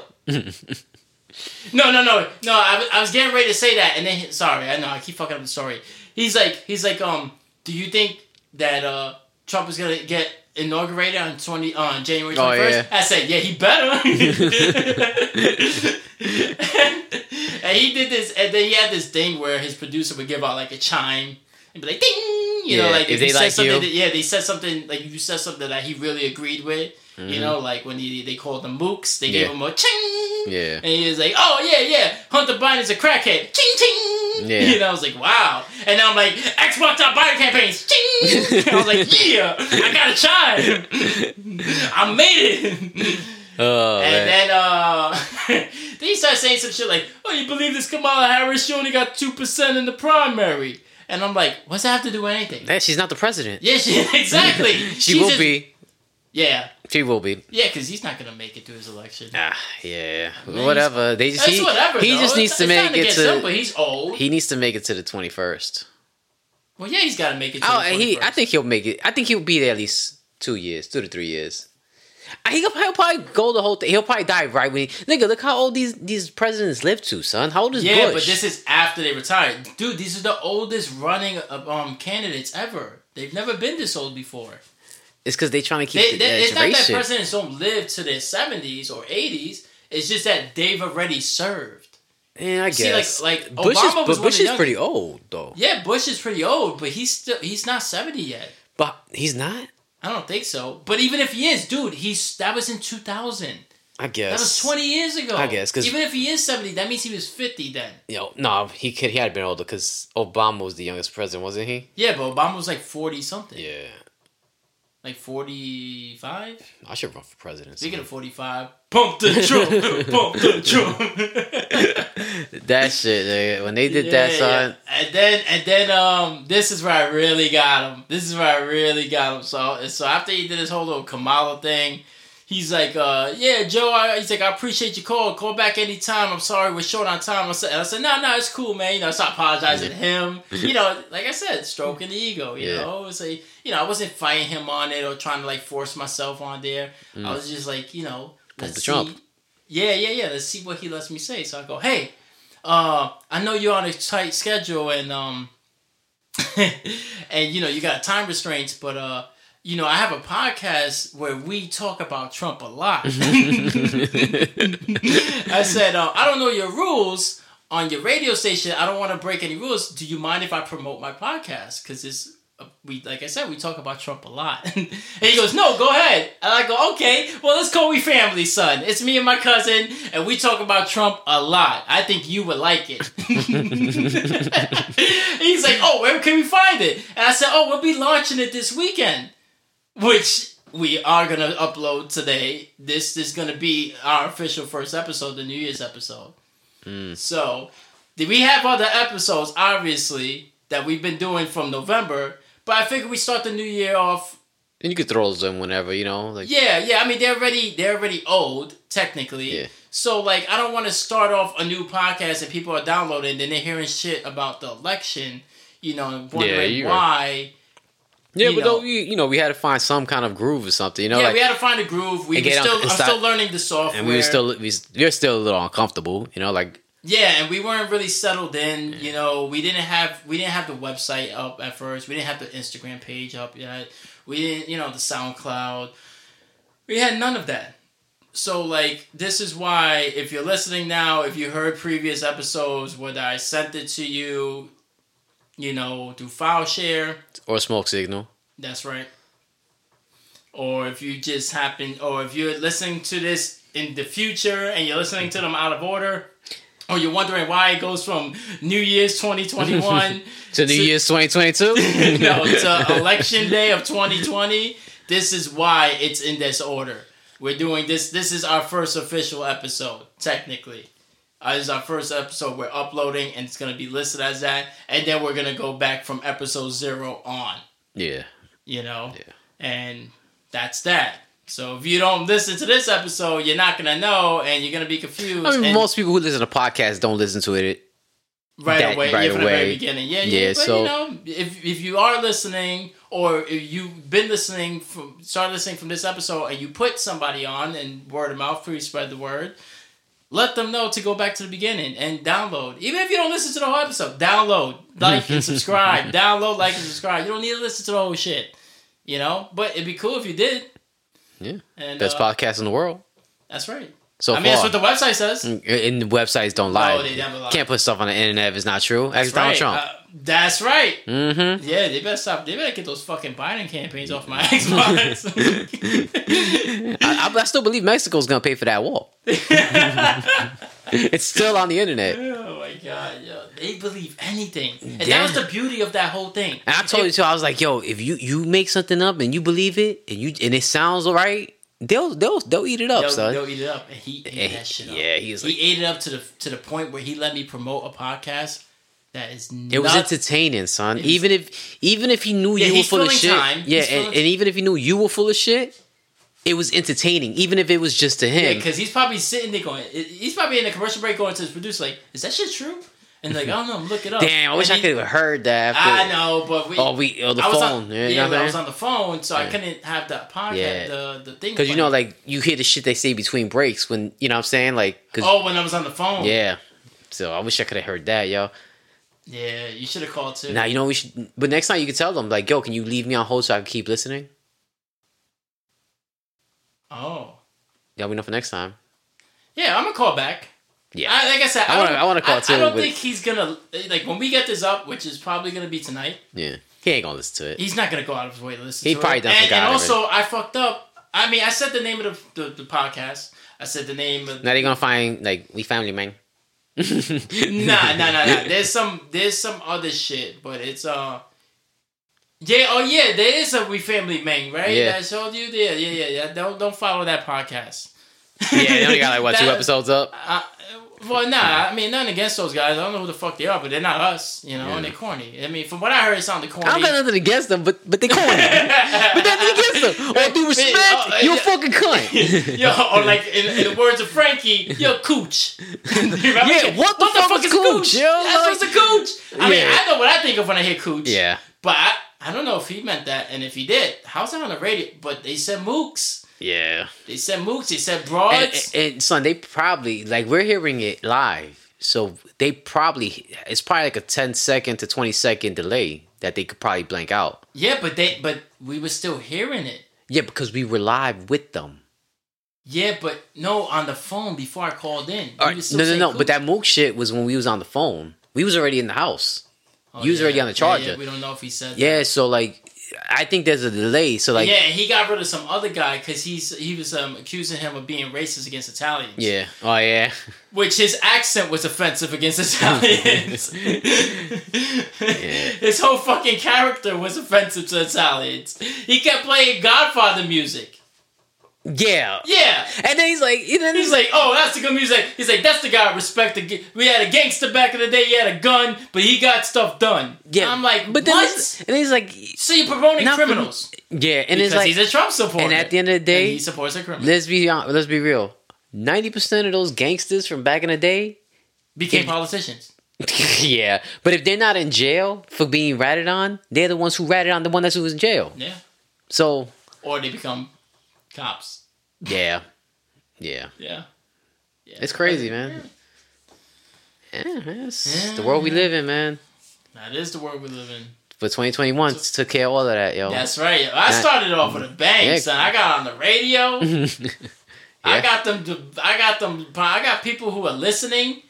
No, no, no, no. I, I was getting ready to say that, and then sorry, I know I keep fucking up the story. He's like, he's like, um, do you think that uh Trump is gonna get inaugurated on twenty on January Oh, twenty first? yeah. I said, yeah, he better. and he did this, and then he had this thing where his producer would give out like a chime and be like, "Ding," you know, Yeah, like if you they said like something you. that- yeah, they said something like you said something that he really agreed with. Mm-hmm. You know, like when he, they called them mooks, they gave Yeah. him a ching. Yeah. And he was like, oh, yeah, yeah, Hunter Biden's a crackhead. Ching, ching. Yeah. You know, I was like, wow. And now I'm like, Xbox top Biden campaigns. Ching. I was like, yeah, I got a chime. I made it. Oh And man. then uh then he started saying some shit like, Oh, you believe this Kamala Harris? She only got two percent in the primary. And I'm like, what's that have to do with anything? That- she's not the president. Yeah, she exactly. She She's will just- be. Yeah. She will be. Yeah, because he's not gonna make it to his election. Ah, yeah. Man, whatever. They just That's he, whatever. he just It's- needs to it's make it him, to. but he's old. He needs to make it to the twenty first. well, yeah, he's got to make it. To Oh, he. I think he'll make it. I think he'll be there at least two years, two to three years. Uh, He'll, he'll probably go the whole thing. He'll probably die right when he. Nigga, look how old these these presidents live to, son. How old is Yeah, Bush? Yeah, but this is after they retired, dude. These are the oldest running um candidates ever. They've never been this old before. It's because they're trying to keep They, the they, it's not that presidents don't live to their seventies or eighties. It's just that they've already served. Yeah, I See, guess. like- like, Bush Obama is, was but Bush is young- pretty old though. Yeah, Bush is pretty old, but he's still he's not seventy yet. But he's not. I don't think so. But even if he is, dude, he's that was in two thousand. I guess That was twenty years ago. I guess because even if he is seventy, that means he was fifty then. You know, no, he could. He had been older because Obama was the youngest president, wasn't he? Yeah, but Obama was like forty something. Yeah, Like forty five. I should run for president. Speaking of forty five, pump the Trump, pump the Trump. that shit, nigga, when they did that, song. yeah. And then and then um this is where I really got him. This is where I really got him. So so after he did his whole little Kamala thing, he's like, uh, yeah, Joe, I, he's like, I appreciate your call. Call back anytime. I'm sorry we're short on time. I said and I said, no, no, it's cool, man. You know, so I apologizing to him. You know, like I said, stroking the ego, you Yeah. know. It's like, you know, I wasn't fighting him on it or trying to like force myself on there. Mm. I was just like, you know, let's see. Trump. Yeah, yeah, yeah. Let's see what he lets me say. So I go, hey, uh, I know you're on a tight schedule and um and you know you got time restraints, but uh you know, I have a podcast where we talk about Trump a lot. I said, uh, I don't know your rules on your radio station. I don't want to break any rules. Do you mind if I promote my podcast? Because it's uh, we, like I said, we talk about Trump a lot. and he goes, No, go ahead. And I go, Okay, well, let's call we family, son. It's me and my cousin, and we talk about Trump a lot. I think you would like it. He's like, Oh, where can we find it? And I said, Oh, we'll be launching it this weekend which we are gonna upload today. This is gonna be our official first episode, the New Year's episode. Hmm. So, did we have other episodes, obviously, that we've been doing from November? But I figured we start the new year off. And you could throw those in whenever, you know, like Yeah, yeah. I mean, they're already they're already old technically. Yeah. So like, I don't want to start off a new podcast and people are downloading, then they're hearing shit about the election. You know, and wondering you're why. Yeah, you but know. though, you, you know, we had to find some kind of groove or something, you know, yeah, like, we had to find a groove. We were still, I'm still learning the software. and we were still we, we were still a little uncomfortable, you know, like yeah, and we weren't really settled in. You know, we didn't have we didn't have the website up at first. We didn't have the Instagram page up yet. We didn't, you know, the SoundCloud. We had none of that. So like, this is why if you're listening now, if you heard previous episodes, whether I sent it to you, you know, through file share, or smoke signal. That's right. Or if you just happen, or if you're listening to this in the future and you're listening to them out of order, or you're wondering why it goes from New Year's 2021 To New Year's 2022. no, to Election Day of 2020, this is why it's in this order. We're doing this. This is our first official episode, technically. Uh, this is our first episode we're uploading, and it's going to be listed as that. And then we're going to go back from episode zero on yeah. you know? Yeah. And that's that. So if you don't listen to this episode, you're not gonna know and you're gonna be confused. I mean, most people who listen to podcasts don't listen to it. right that- away, right yeah, from the very away. beginning. Yeah, yeah. Yeah, but so- you know, if if you are listening or if you've been listening from started listening from this episode and you put somebody on and word of mouth, please spread the word. Let them know to go back to the beginning and download. Even if you don't listen to the whole episode, download, like, and subscribe. download, like, and subscribe. You don't need to listen to the whole shit. You know? But it'd be cool if you did. Yeah. And Best uh, podcast in the world. That's right. So I mean, that's what the website says. and the websites don't lie. they never lie. Can't put stuff on the internet if it's not true. Ask Donald right. Trump. Uh, that's right. mm-hmm. Yeah, they better stop. They better get those fucking Biden campaigns off my Xbox. I, I, I still believe Mexico's gonna pay for that wall. it's still on the internet. Oh my god, yo, they believe anything, and that was the beauty of that whole thing. And I told you too. I was like, "Yo, if you you make something up and you believe it and you and it sounds alright, they'll they'll they'll eat it up, They'll, son." they'll eat it up, and he ate And that shit up. yeah, he was like, he ate it up to the to the point where he let me promote a podcast that is. it was entertaining, son. Was- even if even if he knew Yeah, you were full of shit, time. yeah, and, and even if he knew you were full of shit, it was entertaining. Even if it was just to Yeah, him. because he's probably sitting there going, he's probably in the commercial break going to his producer like, "Is that shit true?" And like, I don't know, look it up. Damn, I wish And I could have heard that. I know, but we. Oh, we oh, the I was phone. On, yeah, yeah, you know what I was on the phone, so I couldn't have the podcast, Yeah. the the thing. Because you know, like you hear the shit they say between breaks when you know what I'm saying, like, cause oh, when I was on the phone. yeah. So I wish I could have heard that, yo. Yeah, you should have called too. Now you know we should, but next time you can tell them like, yo, can you leave me on hold so I can keep listening? oh, Yeah, we know for next time. yeah, I'm gonna call back. Yeah. I, like I said, I I, wanna- I wanna call I, too, I don't but- think he's gonna like when we get this up, which is probably gonna be tonight. Yeah. He ain't gonna listen to it. He's not gonna go out of his way to listen. He to probably it. done and, forgot and already. also, I fucked up. I mean, I said the name of the the, the podcast. I said the name of Now they gonna find like we family man. Nah, nah, nah, nah. There's some, there's some other shit, but it's uh, yeah, oh yeah, there is a We Family Man, right? Yeah. I showed you. Yeah, yeah, yeah, yeah. Don't don't follow that podcast. Yeah, they only got like what two episodes up. Uh, well, nah, I mean, nothing against those guys. I don't know who the fuck they are, but they're not us, you know, Yeah. and they're corny. I mean, from what I heard, it sounded corny. I don't got nothing against them, but but they corny. but nothing against them. All due respect, Oh, you're a yeah. fucking cunt. Yo, or like in, in the words of Frankie, yo, cooch. Yeah, what the fuck is cooch, yo? That's Like- what's a cooch. I mean, I know what I think of when I hear cooch. yeah, But I, I don't know if he meant that, and if he did, how's that on the radio? But they said mooks. Yeah. They said mooks. They said And, broads. and, and son, they probably like we're hearing it live, so they probably it's probably like a 10 second to twenty second delay that they could probably blank out. yeah, but they, but we were still hearing it. Yeah, because we were live with them. Yeah, but no, on the phone before I called in. Right, no, no, no. But that mook shit was when we was on the phone. We was already in the house. Oh, you was already on the charger. yeah, we don't know if he said. that. Yeah, so like I think there's a delay. So like yeah, he got rid of some other guy because he's he was um, accusing him of being racist against Italians. yeah. Oh yeah. which his accent was offensive against Italians. His whole fucking character was offensive to Italians. He kept playing Godfather music. Yeah. Yeah. And then he's like, and then He's like, oh, that's the good music. He's like, that's the guy I respect. We had a gangster back in the day. He had a gun, but he got stuff done. yeah. I'm like, but then what? and he's like, so you're promoting for- criminals yeah, and because it's like, he's a Trump supporter. and at the end of the day, And he supports a criminal. let's be let's be real. Ninety percent of those gangsters from back in the day, Became politicians. yeah. But if they're not in jail for being ratted on, they're the ones who ratted on the one that's who was in jail. Yeah. So Or they become cops. yeah, yeah, Yeah. yeah. it's crazy, man. Yeah, man, it's the world we live in, man. That is the world we live in. But 2021 took care of all of that, yo. That's right. I started off with a bang, Yeah. son. I got on the radio. I got them. I got them. I got people who are listening.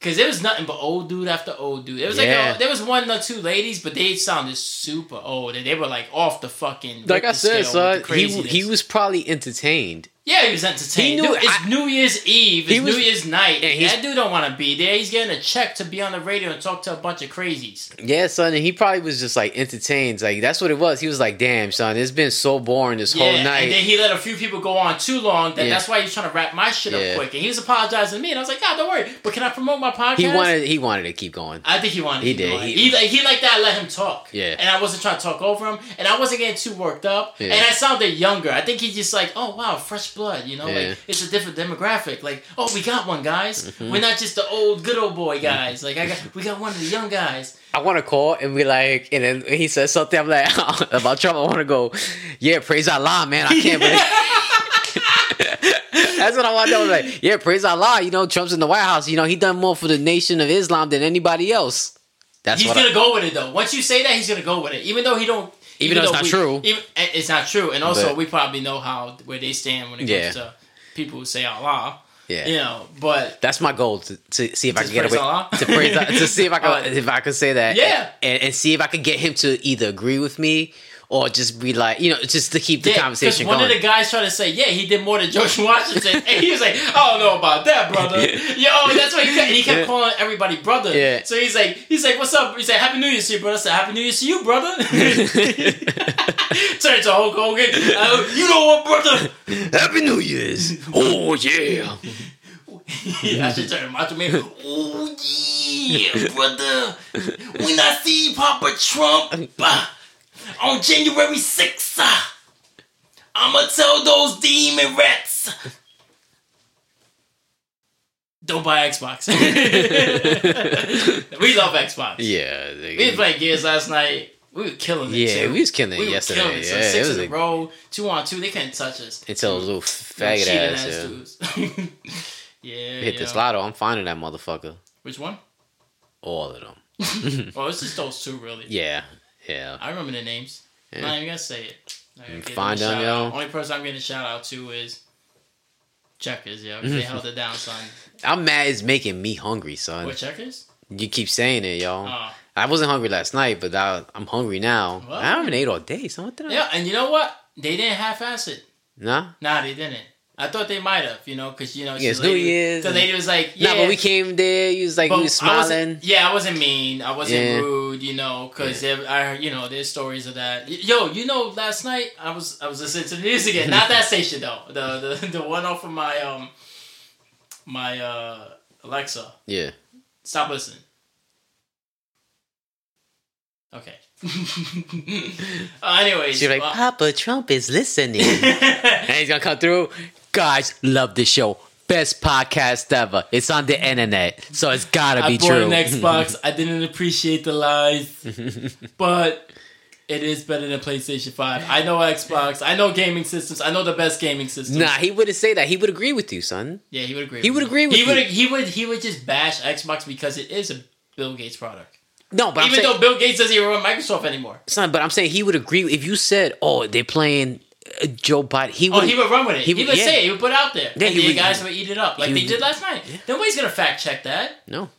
Cause there was nothing but old dude after old dude. It was Yeah. like a, there was one or two ladies, but they sounded super old, and they were like off the fucking. like I said, son, he he was probably entertained. Yeah, he was entertained. He knew- Dude, it's I- New Year's Eve. It's was- New Year's night. and that dude don't want to be there. He's getting a check to be on the radio and talk to a bunch of crazies. Yeah, son, and he probably was just like entertained. Like that's what it was. He was like, "Damn, son, it's been so boring this Yeah, whole night." and then he let a few people go on too long. That Yeah. that's why he's trying to wrap my shit up quick. And he was apologizing to me, and I was like, God, don't worry. But can I promote my podcast? He wanted he wanted to keep going. I think he wanted. He to keep did. going. He- He, like he like that. I let him talk. Yeah. And I wasn't trying to talk over him, and I wasn't getting too worked up. And I sounded younger. I think he's just like, oh wow, fresh blood. You know, Yeah. like it's a different demographic. Like, oh, we got one, guys. Mm-hmm. We're not just the old good old boy guys. Like I got, we got one of the young guys. I want to call and be like, and then he says something. I'm like about Trump. I want to go, yeah, praise Allah, man. I can't believe. That's what I want to know. Like, yeah, praise Allah. You know, Trump's in the White House. You know, he done more for the Nation of Islam than anybody else. That's he's gonna I, go with it though. Once you say that, he's gonna go with it, even though he don't. Even though it's not we- true. Even, eh, it's not true, and also But- we probably know how where they stand when it Yeah. comes to people who say Allah. yeah. You know, but That's my goal to, to see if I can get away Allah? to praise to see if I can Oh. if I can say that Yeah. and, and see if I can get him to either agree with me or just be like you know just to keep the yeah, conversation one going. One of the guys tried to say, yeah, he did more than George Washington, and he was like, I don't know about that, brother. Yo, that's what he kept, and he kept calling everybody brother. Yeah. So he's like, he's like, what's up? He said, Happy New Year to you, brother. I said, Happy New Year to you, brother. Turns to Hulk Hogan. Uh, you know what, brother? Happy New Year's! Oh yeah! yeah, I should turn to Macho Man. Oh yeah, brother. When I see Papa Trump uh, on January 6th, uh, I'ma tell those demon rats. Don't buy Xbox. we love Xbox. Yeah, We was playing Gears last night. We were killing it. yeah, too. we was killing it We were yesterday. killing it. So yeah, six it was in a, row, two on two. They couldn't touch us. until those little faggot ass. Yeah. dudes. yeah. Hit yeah. this lotto. I'm finding that motherfucker. Which one? All of them. Oh, it's just those two, really. Yeah, yeah. I remember the names. I'm not even gonna say it. Gotta mm, give Find shout yo. Only person I'm getting a shout out to is Checkers, yo. They held it down, son. I'm mad. It's making me hungry, son. What checkers? You keep saying it, yo. Oh. I wasn't hungry last night, but I, I'm hungry now. Well. I haven't ate all day. So what did I? Yeah, and you know what? They didn't half-ass it. Nah. Nah, they didn't. I thought they might have, you know, because you know, Yeah, lady, New Year's The lady was like, "Yeah." Nah, but we came there. You was like, you was I smiling. yeah, I wasn't mean. I wasn't Yeah. rude, you know, because I, you know, there's stories of that. Yo, you know, last night I was I was listening to the news again. Not that station though. The the the one off of my um my uh Alexa. Yeah. Stop listening. Okay. uh, anyways, She's like, well- Papa Trump is listening. and he's gonna come through. Guys, love this show. Best podcast ever. It's on the internet, so it's gotta I be bought true. an Xbox. I didn't appreciate the lies, but it is better than PlayStation Five. I know Xbox. I know gaming systems. I know the best gaming systems. nah, he wouldn't say that. He would agree with you, son. Yeah, he would agree. He would me. agree with he would. you. He would. He would just bash Xbox because it is a Bill Gates product. No, but I'm Even saying, though Bill Gates doesn't even run Microsoft anymore. son, but I'm saying he would agree if you said, "Oh, they're playing Joe Biden." He Oh, would. he would run with it. he He, would- would yeah. say it. He would put it out there. Yeah, and he the guys would eat it up like he they would- did last night. Nobody's gonna fact check that. no.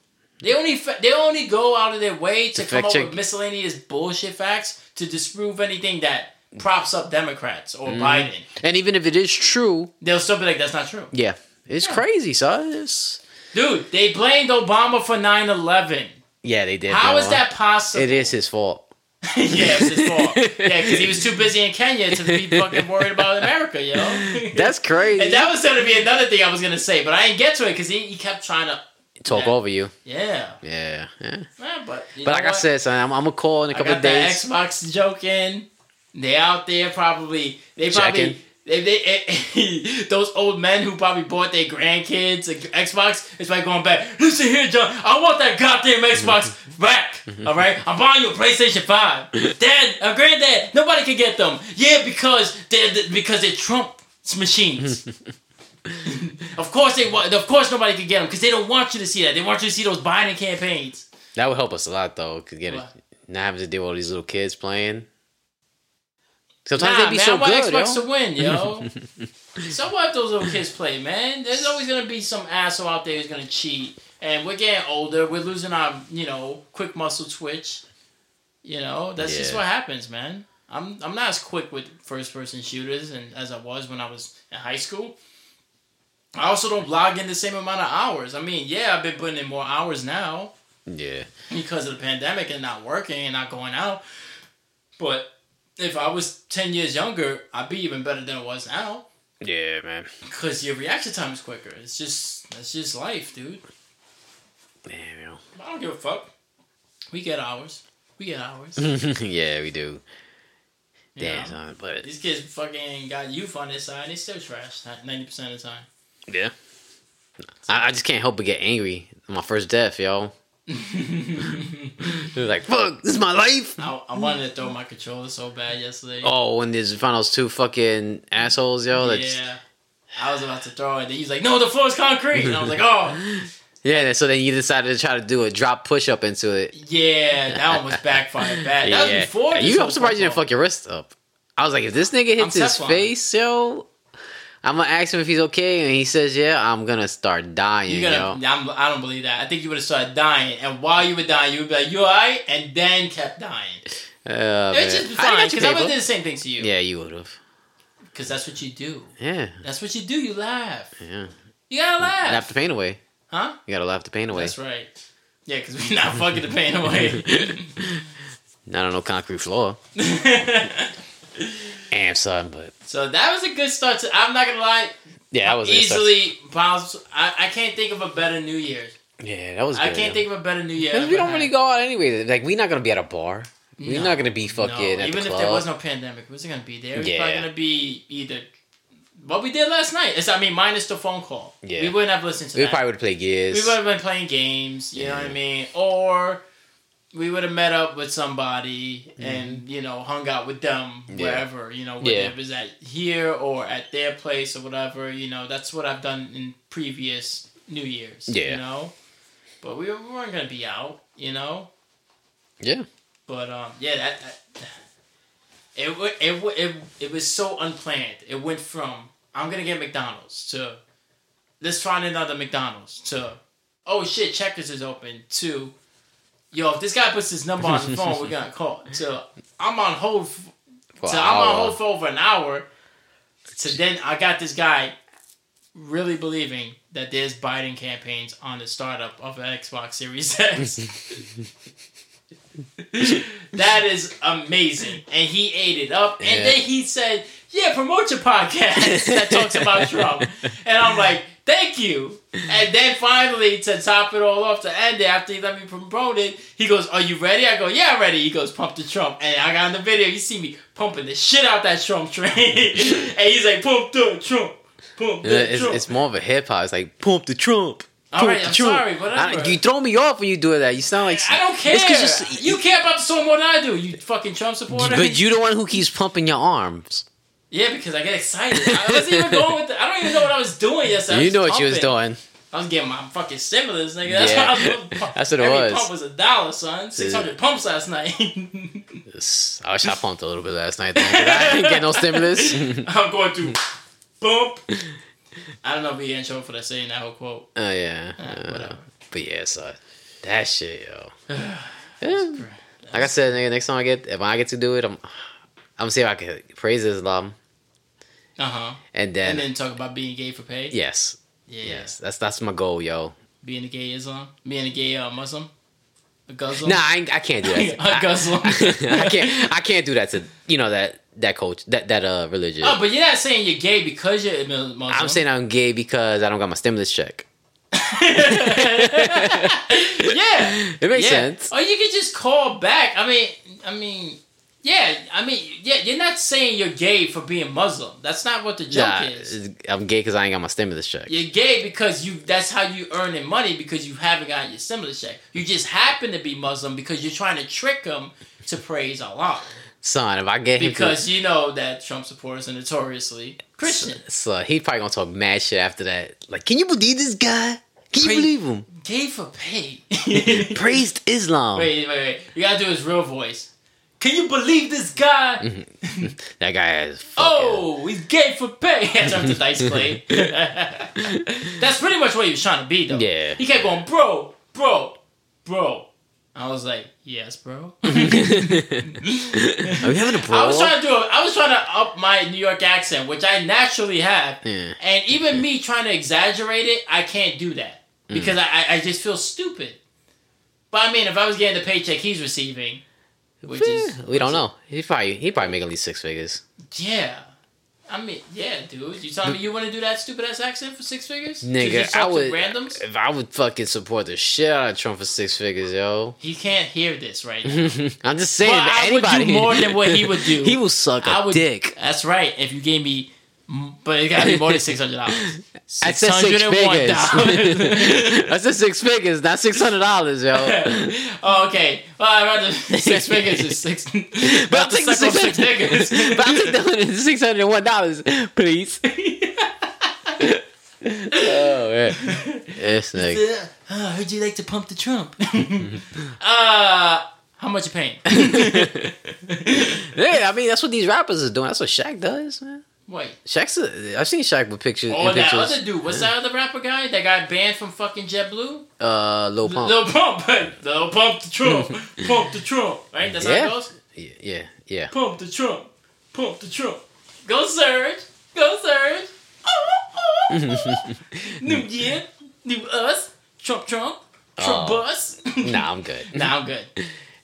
They only fa- they only go out of their way to, To come up check. with miscellaneous bullshit facts to disprove anything that props up Democrats or Mm-hmm. Biden. And even if it is true, They'll still be like, "That's not true." yeah, it's Yeah. crazy, son. It's, Dude, they blamed Obama for 9-11. yeah, they did. How is that possible? It is his fault. yeah, it's his fault. Yeah, because he was too busy in Kenya to be fucking worried about America, yo. That's crazy. and that was gonna be another thing I was gonna say, but I didn't get to it because he, he kept trying to. Talk Yeah. over you. Yeah, Yeah, yeah. yeah but But like I said, son, I'm, I'm gonna call in a couple got of days. Xbox joking. They out there probably. They probably. Checking. They, they, those old men who probably bought their grandkids an Xbox, it's like going back. Listen here, John. I want that goddamn Xbox back. All right, I'm buying you a PlayStation Five. Dad, uh, granddad, nobody can get them. Yeah, because they're because they're Trump's machines. of course they want. Of course nobody can get them because they don't want you to see that. They want you to see those Biden campaigns. That would help us a lot, though. Cause get it, not having to deal with all these little kids playing. Sometimes nah, they be man, so I want good, Xbox yo. to win, yo. so what if those little kids play, man? There's always gonna be some asshole out there who's gonna cheat, and we're getting older. We're losing our, you know, quick muscle twitch. You know, that's just what happens, man. I'm I'm not as quick with first person shooters and as I was when I was in high school. I also don't log in the same amount of hours. I mean, yeah, I've been putting in more hours now Yeah, because of the pandemic and not working and not going out. But if I was 10 years younger, I'd be even better than I was now yeah, man. because your reaction time is quicker. It's just, that's just life, dude. Damn, yo. I don't give a fuck. We get ours. We get ours. yeah, we do. you Damn, son, but These kids fucking got youth on this side. They still trash 90% of the time. yeah, I, I just can't help but get angry. My first death, yo. It was like, fuck, this is my life. I, I wanted to throw my controller so bad yesterday. Oh, when there's found those two fucking assholes, yo. That's, yeah. I was about to throw it. And he's like, no, the floor's concrete. And I was like, oh. yeah. So then you decided to try to do a drop push up into it. Yeah, that one was backfired bad. That was before. You, I'm surprised you didn't fuck your wrist up. I was like, if this nigga hits I'm his Teflon. face, yo, I'm gonna ask him if he's okay, and he says yeah. I'm gonna start dying, You yo. gonna, I'm, I don't believe that. I think you would have started dying, and while you were dying, you would be like, "You alright?" and then kept dying. Uh, It's man. just I fine because I would do the same things to you. Yeah, you would have. Because that's what you do. Yeah, That's what you do. You laugh. yeah. You gotta laugh. You Laugh the pain away. Huh? You gotta laugh the pain away. That's right. Yeah, because we're not fucking the pain away. Not on no concrete floor. Damn, son, but so that was a good start. To, I'm not gonna lie. yeah, that was easily. Pops, I, I can't think of a better New Year's. Yeah, that was. Good, I can't think of a better New Year. Because we don't really go out anyway. Like we're not gonna be at a bar. We're No. not gonna be fucking No, even the if there was no pandemic, was it gonna be there? It was probably gonna be either what we did last night. Is I mean, minus the phone call. Yeah. we wouldn't have listened to that. we that. probably would play games. we would have been playing games. You know what I mean? Or we would have met up with somebody Mm-hmm. and you know hung out with them Yeah. wherever. You know, whether Yeah. it was at here or at their place or whatever. You know, that's what I've done in previous New Years. Yeah. you know, but we, we weren't gonna be out. You know. Yeah. But um, yeah, that, that it, it wa- it it was so unplanned. It went from I'm gonna get McDonald's to let's find another McDonald's. To oh shit, Checkers is open. To yo, if this guy puts his number on the phone, we're gonna call. To I'm on hold. f- So I'm on hold for over an hour. So then I got this guy really believing that there's Biden campaigns on the startup of Xbox Series X. that is amazing. And he ate it up. Yeah. And then he said, Yeah, promote your podcast that talks about Trump. And I'm like, Thank you. And then finally, to top it all off, to end it, after he let me promote it, he goes, Are you ready? I go, Yeah, I'm ready. He goes, Pump the Trump. And I got in the video, you see me pumping the shit out that Trump train. and he's like, Pump the Trump. Pump the it's, Trump. it's more of a hip hop. It's like pump the Trump. All the I'm sorry, whatever. I- you throw me off when you do that. You sound like I don't care. It's s- you care about the song more than I do, you fucking Trump supporter. But you the one who keeps pumping your arms. Yeah, because I get excited. I wasn't even going with the, I don't even know what I was doing yesterday. You know what you was doing. I was getting my fucking stimulus, nigga. That's Yeah. what I was. That's what it Every was. pump was a dollar, son. 600 pumps last night. I wish I pumped a little bit last night. 'cause I didn't get no stimulus. I'm going to pump. I don't know if we in trouble for that saying that whole quote. Oh yeah. Uh, Uh, whatever. but yeah, so that shit, yo. Yeah. Like I said, nigga, next time I get, if I get to do it, I'm, I'm gonna see if I can praise Islam, Uh huh. and then, And then talk about being gay for pay. yes, Yeah. yes, that's that's my goal, yo. Being a gay Islam. Being a gay uh, Muslim. A Muslim. Nah, I, I can't do that. A Muslim. I, I can't, I can't do that to you know that that coach that that uh religion. Oh, but you're not saying you're gay because you're Muslim. I'm saying I'm gay because I don't got my stimulus check. yeah, It makes yeah. sense. Or you could just call back. I mean, I mean, yeah. I mean, yeah. You're not saying you're gay for being Muslim. That's not what the joke Nah, is. I'm gay because I ain't got my stimulus check. You're gay because you. That's how you earning money because you haven't gotten your stimulus check. You just happen to be Muslim because you're trying to trick them to praise Allah Son, if I get him, because you know that Trump supporters are notoriously Christian. to, so uh, he probably gonna talk mad shit after that. Like, can you believe this guy? Can you believe him? Gay for pay. Praised Islam. Wait, wait, wait. You gotta do his real voice. Can you believe this guy? Mm-hmm. That guy has. fucking- Oh, he's gay for pay. That's the dice. That's pretty much what he was trying to be, though. Yeah. He kept going, bro, bro, bro. I was like, yes, bro. Are we having a brawl? I was trying to do. A, I was trying to up my New York accent, which I naturally have, Yeah. and even me trying to exaggerate it, I can't do that Mm. because I, I I just feel stupid. But I mean, if I was getting the paycheck he's receiving, which is we don't know. He probably he probably make at least six figures. Yeah. I mean, yeah, dude. You telling me you want to do that stupid ass accent for six figures? Nigga, I would. Randoms? If I would fucking support the shit out of Trump for six figures, yo. He can't hear this right now. I'm just saying. But I would anybody do more than what he would do. he will suck a I would. dick. That's right. If you gave me, but it got to be more than six hundred dollars. I six figures. I said six figures, not six hundred dollars, yo. oh, okay. Well, I'd rather six figures is six. But I'll take the six figures. But I'll take the six hundred one dollars, please. oh man, this nigga. Uh, I heard you like to pump the Trump. uh, how much you paying? Yeah, I mean that's what these rappers are doing. That's what Shaq does, man. Wait. Shaq's. A, I've seen Shaq with pictures. Oh, that pictures. other dude. What's that other rapper guy that got banned from fucking JetBlue? Uh, Lil Pump. Lil Pump. Lil Pump the Trump. Pump the Trump. Right? That's how it goes? Yeah, yeah, yeah. Pump the Trump. Pump the Trump. Go Surge. Go Surge. new year. New us. Trump Trump. Trump Oh. bus. Nah, I'm good. nah, I'm good.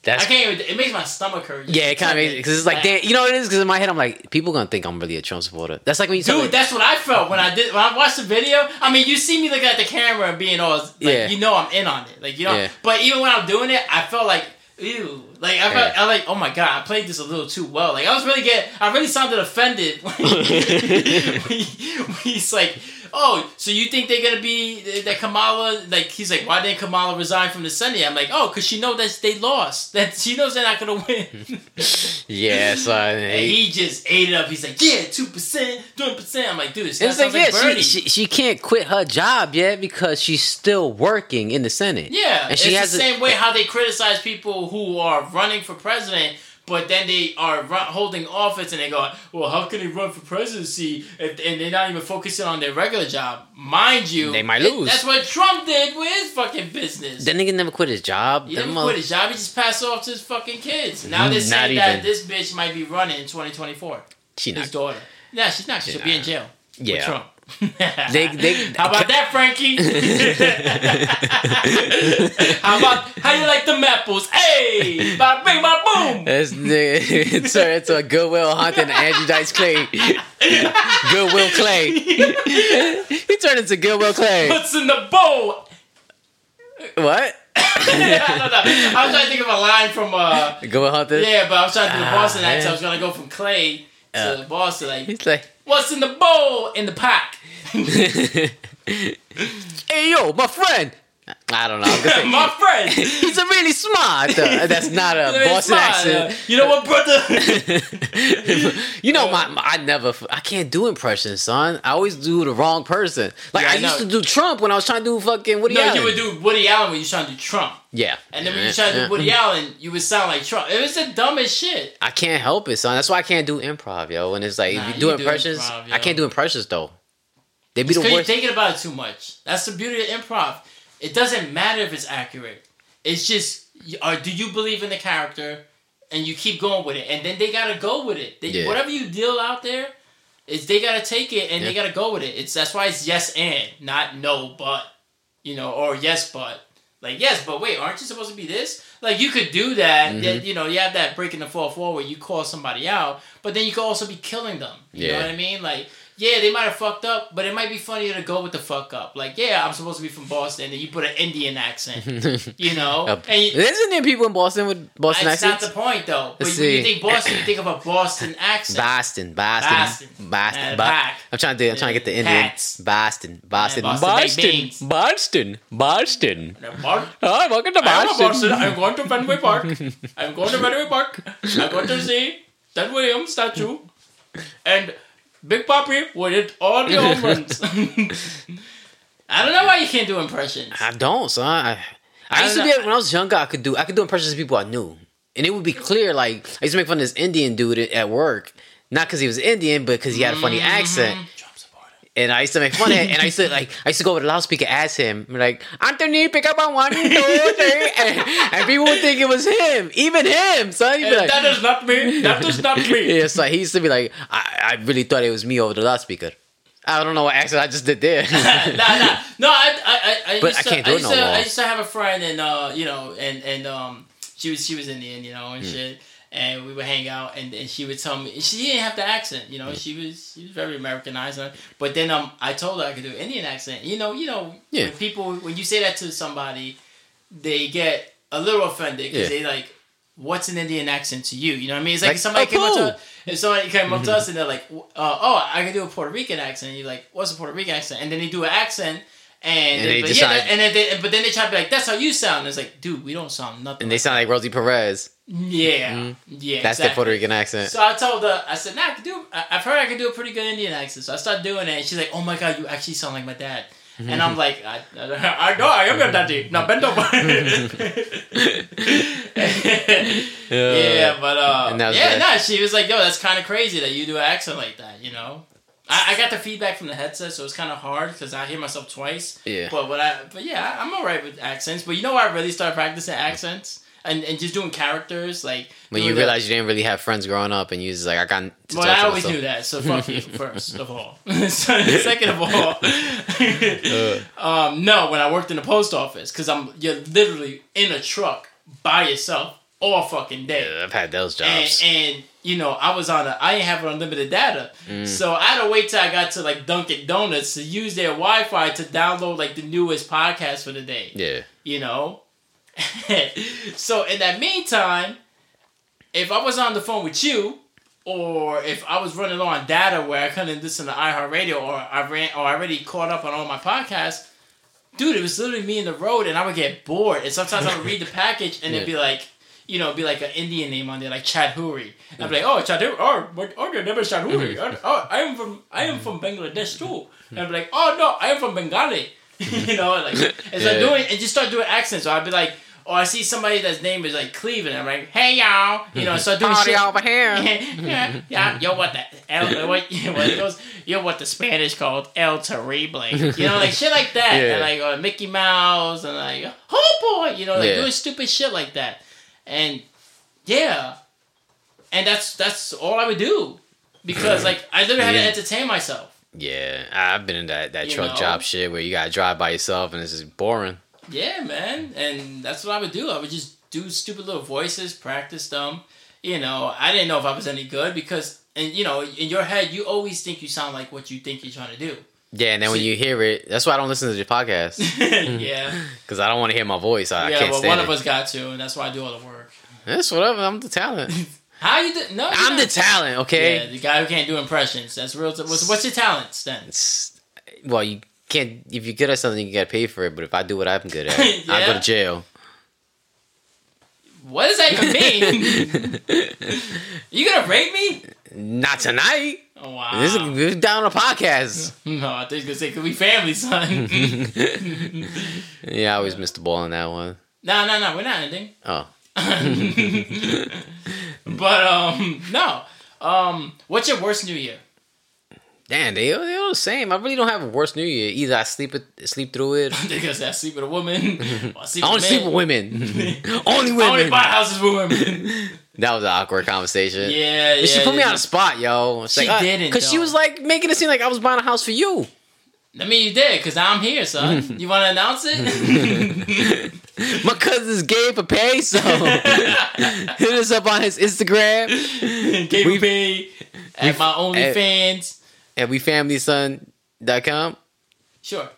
That's I can't even. It makes my stomach hurt. yeah, it kind of makes because it's like damn, you know what it is because in my head I'm like people gonna think I'm really a Trump supporter. That's like when you Dude, me, that's what I felt when I did when I watched the video. I mean, you see me looking at the camera and being all like, Yeah. you know, I'm in on it. Like you know, Yeah. but even when I'm doing it, I felt like ew. Like I felt, Yeah. I like, oh my god, I played this a little too well. Like I was really getting, I really sounded offended when, when, he- when he's like, oh, so you think they're gonna be that Kamala? Like he's like, why didn't Kamala resign from the Senate? I'm like, oh, because she knows that they lost. That she knows they're not gonna win. yeah, so he, he just ate it up. He's like, yeah, two percent, twenty percent. I'm like, dude, this it's like like, yeah, Bernie. she, she she can't quit her job yet because she's still working in the Senate. yeah, and she it's has the a- same way how they criticize people who are running for president but then they are holding office and they go, well, how can they run for presidency if, and they're not even focusing on their regular job? Mind you, They might lose. that's what Trump did with his fucking business. That nigga never quit his job. he Them never quit his job. He just passed off to his fucking kids. Now mm, they're Not saying that this bitch might be running in 2024. She His not. daughter. Yeah, she's not. She'll be in jail. With Yeah. Trump. They- they- how about that, Frankie? how about how you like the apples? Hey, bada bing, bada boom. It's, it's, a, it's a Good Will Hunting Andrew Dice Clay. Goodwill Clay. he turned into Goodwill Clay. What's in the bowl? What? I don't know. I was trying to think of a line from uh Good Will Hunting? yeah, but I was trying to do the Ah, Boston accent. I was gonna go from Clay to Yeah. Boston. Like, He's like, what's in the bowl in the pack? hey yo, my friend. I don't know. Say, My friend. he's a really smart. Uh, that's not a Boston smart, accent. uh, you know what, brother? you know, my, my- I never, I can't do impressions, son. I always do the wrong person. Like Yeah, I I, used to do Trump when I was trying to do fucking Woody no, Allen. you would do Woody Allen when you trying to do Trump. yeah, And then when you try to do Woody Allen, you would sound like Trump. It was the dumbest shit. I can't help it, son. That's why I can't do improv, yo. When it's like Nah, if you do do impressions, improv. I can't do impressions though. They be the Because you're worst. thinking about it too much. That's the beauty of improv. It doesn't matter if it's accurate. It's just, or do you believe in the character, and you keep going with it, and then they gotta go with it. They, Yeah. Whatever you deal out there, is they gotta take it and they gotta go with it. It's that's why it's yes and not no but, you know, or yes but. Like yes, but wait, aren't you supposed to be this? Like you could do that. Mm-hmm. You know, you have that breaking the fourth wall where you call somebody out, but then you could also be killing them. You know what I mean? Like yeah, they might have fucked up, but it might be funnier to go with the fuck up. Like yeah, I'm supposed to be from Boston, and you put an Indian accent. You know, and you, Isn't there people in Boston with Boston accent. that's not the point though. But Let's when you think Boston, you think of a Boston accent. Boston, Boston, Boston. Boston. I'm trying to do. I'm trying to get the Indian. Hats. Boston, Boston, And Boston Boston. Boston, Boston. Boston. Oh, welcome to Boston. Boston. I'm going to Fenway Park. I'm going to Fenway Park. I'm going to see Ted Williams statue and Big Papi with it all the home runs. I don't know why you can't do impressions. I don't, son. I, I I used to be when I was younger. I could do I could do impressions of people I knew, and it would be clear. Like I used to make fun of this Indian dude at- at work, not because he was Indian, but because he had a funny mm-hmm. accent. And I used to make fun of it, and I used to like I used to go over the loudspeaker, ask him, like Anthony, pick up on one, two, three, and, and people would think it was him, even him. So like, that is not me. That is not me. yeah, like he used to be like, I, I really thought it was me over the loudspeaker. I don't know what accent I just did there. nah, nah. No, I, I, I, I But used I to, can't do I it used no to, more. I used to have a friend, and uh, you know, and and um, she was she was Indian, you know, and Hmm. shit, and we would hang out, and, and she would tell me she didn't have the accent, you know, Hmm. she was she was very Americanized, but then um, I told her I could do Indian accent, you know, you know, Yeah. when people when you say that to somebody, they get a little offended because Yeah. they like. What's an Indian accent to you? You know what I mean? It's like, Like, somebody "Oh, came up cool." to if somebody came up to us and they're like, uh, "Oh, I can do a Puerto Rican accent," and you're like, "What's a Puerto Rican accent?" And then they do an accent, and, And they but decide- yeah, and then they, but then they try to be like, "That's how you sound." And it's like, dude, we don't sound nothing. and they like sound like Rosie Perez. Yeah, yeah. That's exactly. the Puerto Rican accent. So I told her, I said, "Nah, I can do. I, I've heard I can do a pretty good Indian accent." So I started doing it, and she's like, "Oh my god, you actually sound like my dad." And I'm like, I, I, I know I am your daddy. Now bend over. yeah, but uh, yeah, bad. no, she was like, "Yo, that's kind of crazy that you do an accent like that." You know, I, I got the feedback from the headset, so it's kind of hard because I hear myself twice. Yeah. But what I, but yeah, I'm alright with accents. But you know I really started practicing accents and and just doing characters like When you realize you didn't really have friends growing up, and you was like, I got to well, I always myself. knew that. So fuck you, first of all. Second of all, um, no, when I worked in the post office, because I'm you're literally in a truck by yourself all fucking day, Yeah, I've had those and, jobs. and you know I was on a I didn't have unlimited data, Mm. so I had to wait till I got to like Dunkin' Donuts to use their Wi-Fi to download like the newest podcast for the day yeah. you know. so in that meantime, if I was on the phone with you, or if I was running low on data where I couldn't listen to iHeartRadio, or I ran, or I already caught up on all my podcasts, dude, it was literally me in the road, and I would get bored. And sometimes I would read the package, and it'd be like. You know, it'd be like an Indian name on there, like Chad Huri. I'd be like, "Oh, Chad Huri. Oh? Oh, your name is Chad Huri. Mm-hmm. Oh, oh, I am from, I am from mm-hmm. Bangladesh too." Mm-hmm. And I'd be like, "Oh no, I am from Bengali." you know, like, and so Yeah. doing, and just start doing accents. So I'd be like, or I see somebody that's name is like Cleveland. I'm like, hey y'all, you know, so doing Party shit. over here. yeah, yeah, yo, what the El, what, what it goes, yo, what the Spanish called El Terrible, you know, like shit like that, Yeah. and like uh, Mickey Mouse, and like oh boy, you know, like Yeah. doing stupid shit like that, and yeah, and that's that's all I would do because like I literally had to entertain myself. Yeah, I've been in that, that You truck know? job shit where you gotta drive by yourself and it's just boring. Yeah, man, and that's what I would do. I would just do stupid little voices, practice them. You know, I didn't know if I was any good because, and you know, in your head, you always think you sound like what you think you're trying to do. Yeah, and then when you hear it, that's why I don't listen to the podcast yeah, because I don't want to hear my voice. I, I yeah. Well, stand one it. of us got to, and that's why I do all the work. That's whatever. I'm the talent. How you do? No, I'm the talent. Okay. Yeah, the guy who can't do impressions. That's real. What's, what's your talents then? Well, you can't. If you're good at something, you gotta pay for it. But if I do what I'm good at, I go to jail. What does that even mean? you gonna rape me? Not tonight. Oh wow. This is we're down on a podcast. no, I think you gonna say, "Cause we family, son." yeah, I always missed the ball on that one. no, no, no. We're not ending. Oh, but um, no. Um, what's your worst New Year? Damn, they they all the same. I really don't have a worst New Year. Either I sleep it, sleep through it. because I sleep with a woman. I sleep I only with sleep with women. only I only women. buy houses with women. That was an awkward conversation. yeah, yeah. She put me on the spot, yo. It's She like, uh, didn't, Cause she was like making it seem like I was buying a house for you. I mean, you did because I'm here, son. you want to announce it? My cousin's gay for pay, so hit us up on his Instagram KVP at my OnlyFans. At wefamilyson.com. Sure.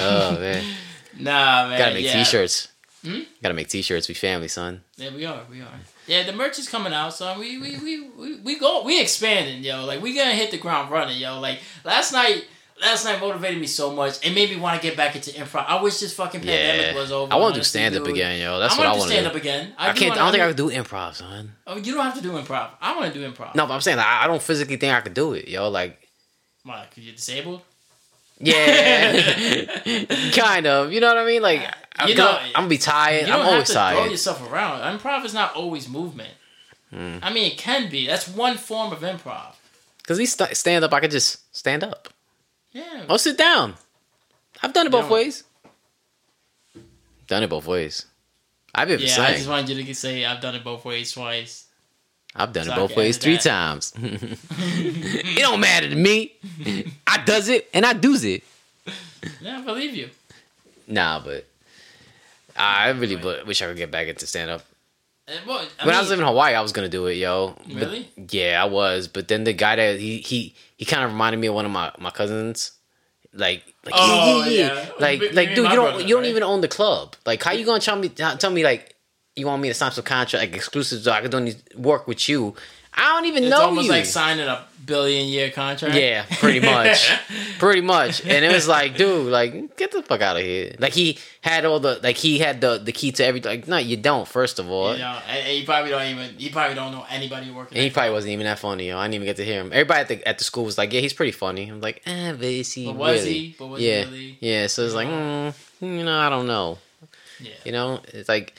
Oh man, Nah, man. gotta make yeah. t-shirts. Hmm? Gotta make t-shirts. We family, son. Yeah, we are. We are. Yeah, the merch is coming out, son. we we we we, we go we expanding, yo. Like we gonna hit the ground running, yo. Like last night. Last night motivated me so much It made me want to get back into improv. I wish this fucking pandemic Yeah, was over. I want to do stand up again, yo. That's I what I want to want stand up again. I do can't. wanna- I don't think I can do improv, son. Oh, you don't have to do improv. I want to do improv. No, but I'm saying like, I don't physically think I could do it, yo. Like, Why? Cause you're disabled. yeah, kind of. You know what I mean? Like, I, You know- I'm gonna be tired. I'm always tired. throw yourself around. Improv is not always movement. Hmm. I mean, it can be. That's one form of improv. Cause these st- stand up, I could just stand up. Yeah. Or sit down. I've done it both No. ways. Done it both ways. I've been Yeah, I just wanted you to say I've done it both ways twice. I've done it both ways three times. it don't matter to me. I does it and I does it. Yeah, I believe you. Nah, but I really wish I could get back into stand up. Uh, well, I When I was living in Hawaii, I was gonna do it, yo. But- Really? yeah, I was. But then the guy that he he he kind of reminded me of one of my my cousins. Like, like Oh, yeah, yeah, yeah. yeah. Like, like, dude, you don't brother, you don't right? even own the club. Like, how you gonna tell me tell me like you want me to sign some contract like exclusive so I can only work with you? I don't even know. it's know almost you. like signing a billion year contract. Yeah, pretty much. pretty much. And it was like, dude, like, get the fuck out of here. Like he had all the like he had the the key to everything. Like, no, you don't, first of all. You know, and, and you probably don't even. You probably don't know anybody working. And he probably wasn't even that funny, yo. I didn't even get to hear him. Everybody at the at the school was like, "Yeah, he's pretty funny." I'm like, "Eh, but is he But was really?" he? But was yeah, he really? yeah. So it's like, mm, you know, I don't know. Yeah. You know, it's like,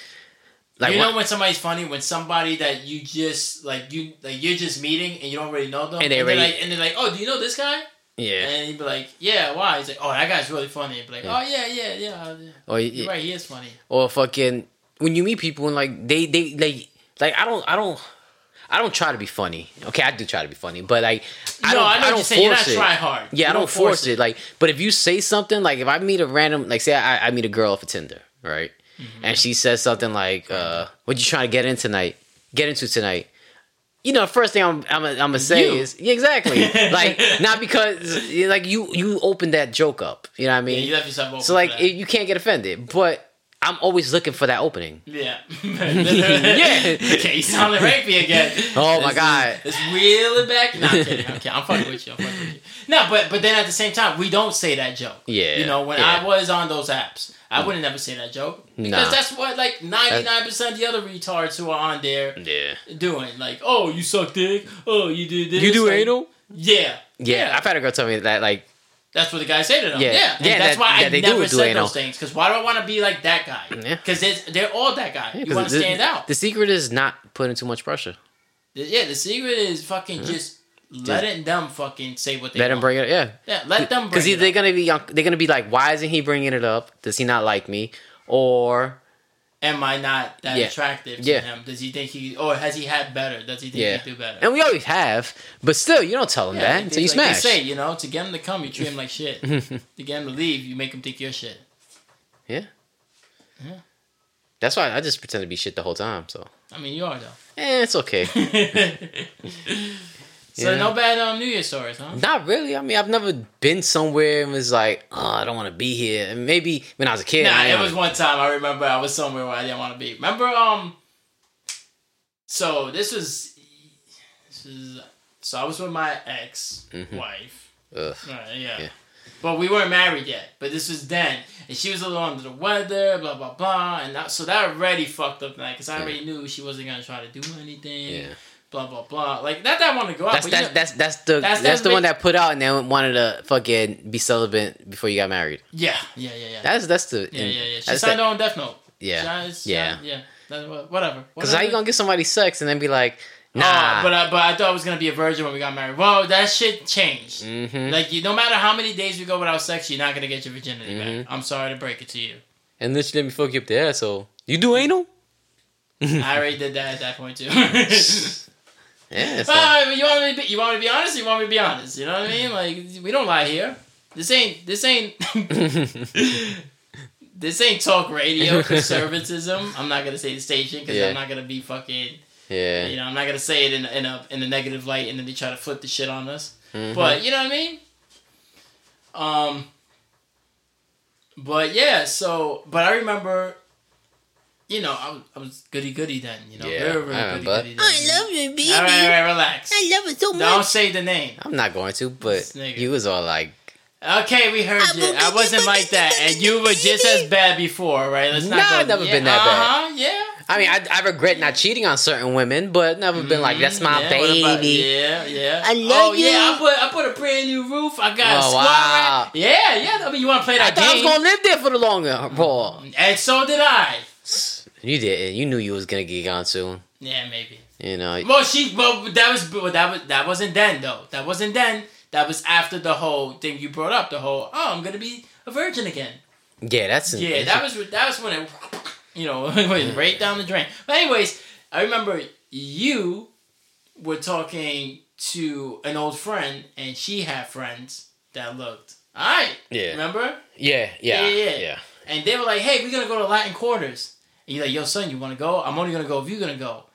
like you what- know when somebody's funny when somebody that you just like you like you're just meeting and you don't really know them And they they're like and they're like oh do you know this guy yeah, and you'd be like yeah why he's like oh that guy's really funny You'd be like Yeah. oh yeah yeah yeah uh, yeah. Oh, or you're right he is funny or fucking when you meet people and like they they like like I don't I don't. I don't try to be funny. Okay, I do try to be funny, but like I no don't. I know I don't you're saying you're not force it. try hard Yeah, You I don't force it. Like, but if you say something, like if I meet a random, like say I, I meet a girl off of Tinder, right, Mm-hmm. and she says something like, uh, "What you trying to get in tonight? Get into tonight?" You know, first thing I'm I'm, I'm gonna say You. is yeah, exactly. like not because like you you opened that joke up. You know what I yeah, mean? you left yourself open so like it, you can't get offended, but I'm always looking for that opening. yeah Yeah. okay you sounded rapey again Oh my is- God. it's reeling back no I'm kidding okay I'm fucking with you I'm fucking with you no but but then at the same time we don't say that joke Yeah, you know when yeah. I was on those apps I mm. wouldn't never say that joke because Nah. that's what like 99% of the other retards who are on there Yeah. doing like oh you suck dick oh you do this You do like, anal? yeah Yeah, I've had a girl tell me that like That's what the guys say to them. Yeah. Yeah, Yeah, that's that- why I that never do said those things. Because why do I want to be like that guy? Yeah. Because they're all that guy. Yeah, you want to stand out. The secret is not putting too much pressure. yeah, the secret is fucking just letting them fucking say what they Let him want. bring it. Up yeah, Yeah, let them bring because they're gonna be young- they're gonna be like, why isn't he bringing it up? Does he not like me? Or Am I not that Yeah. attractive to Yeah. him? Does he think he, or has he had better? Does he think yeah, he do better? and we always have, but still, you don't tell him that until you like smash. They say, you know, to get him to come, you treat him like shit. to get him to leave, you make him think you're shit. Yeah. Yeah. That's why I just pretend to be shit the whole time. So, I mean, you are though. eh, it's okay. so Yeah. no bad um, New Year's stories, huh? Not really. I mean, I've never been somewhere and was like, oh, I don't want to be here. And maybe when I was a kid, Nah, I it was one time I remember I was somewhere where I didn't want to be. Remember, um, so this was, this is, so I was with my ex wife. Ugh. Right, yeah. Yeah. But we weren't married yet. But this was then, and she was a little under the weather, blah blah blah, and that, so that already fucked up night because I already knew she wasn't gonna try to do anything. Yeah. Blah blah blah. Like not that I want to go out, That's but that's, you know, that's that's the That's- that's, the one that put out and then wanted to fucking be celibate before you got married. yeah, yeah, yeah, yeah. That's that's the yeah, yeah, yeah. She signed the- on Death Note. Yeah. She- Yeah. yeah. That's whatever. Because how you gonna get somebody sex and then be like, Oh, nah? but I, but I thought I was gonna be a virgin when we got married. Well, that shit changed. Mhm. Like you, no matter how many days we go without sex, you're not gonna get your virginity Mm-hmm. back. I'm sorry to break it to you. And then she let me fuck you up the asshole. You do anal? I already did that at that point too. Yeah. Ah, you want me to be, you want me to be honest? or You want me to be honest? You know what I mean? Like we don't lie here. This ain't this ain't this ain't talk radio conservatism. I'm not gonna say the station because Yeah. I'm not gonna be fucking. yeah. You know, I'm not gonna say it in in a in a negative light, and then they try to flip the shit on us. Mhm. But you know what I mean? Um. But yeah, so but I remember, you know, I was I was goody goody then. You know, Yeah, very I very goody remember. goody. then. you, baby. All right, all right, relax. I love it so much. Don't say the name. I'm not going to, but you was all like, Okay, we heard you. I wasn't like that, and you were just as bad before, right? Let's not Nah, go. I've never yeah, been that bad. Uh-huh, yeah. I mean, I, I regret not cheating on certain women, but never been like, that's my Mm, yeah, what about- baby. yeah, yeah. I love oh, yeah, you. I put I put a brand new roof. I got a Oh, squad. wow. Yeah, yeah. I mean, you want to play I that thought I was gonna live there for the longer haul. and so did I. You didn't. You knew you was gonna get gone soon. Yeah, maybe. You know. Well, she. Well, that was. But that was. That wasn't then, though. That wasn't then. That was after the whole thing you brought up. The whole. Oh, I'm gonna be a virgin again. Yeah, that's Yeah, that was. That was when it. You know, went right down the drain. But anyways, I remember you were talking to an old friend, and she had friends that looked. All right. Yeah. Remember? Yeah, yeah, Yeah, yeah. yeah. And they were like, "Hey, we're gonna go to Latin Quarters." And you're like, "Yo, son, you want to go? I'm only gonna go if you're gonna go."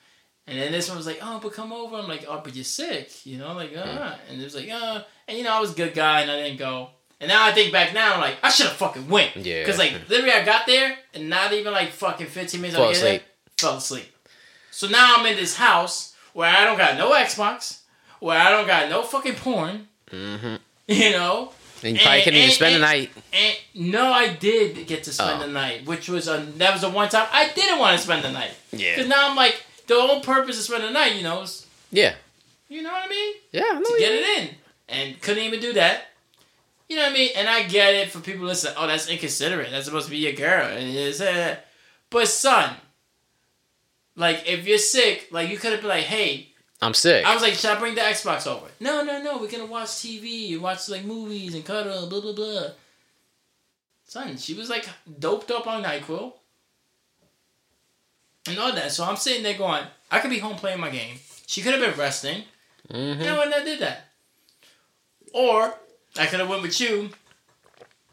And then this one was like, "Oh, but come over." I'm like, "Oh, but you're sick," you know, like, uh And it was like, "Uh," and you know, I was a good guy, and I didn't go. And now I think back now, I'm like, I should have fucking went. Yeah. Because like literally, I got there, and not even like fucking 15 minutes. Fall I there, asleep. Fell asleep. So now I'm in this house where I don't got no Xbox, where I don't got no fucking porn. Mm-hmm. You know, And you probably And- couldn't even and- spend the night. and no, I did get to spend Oh. the night, which was a that was the one time I didn't want to spend the night. Yeah. Because now I'm like the whole purpose of spending the night, you know, is Yeah. you know what I mean, Yeah, to get it in, and couldn't even do that. You know what I mean? And I get it for people to say, "Oh, that's inconsiderate. That's supposed to be your girl." And it's, uh, but son, like if you're sick, like you could have been like, "Hey, I'm sick. I was like, should I bring the Xbox over? No, no, no. We're gonna watch TV and watch like movies and cuddle, blah blah blah. Son, she was like doped up on Nyquil and all that. So I'm sitting there going, I could be home playing my game. She could have been resting. Mhm. Know, and I did that. Or I could have went with you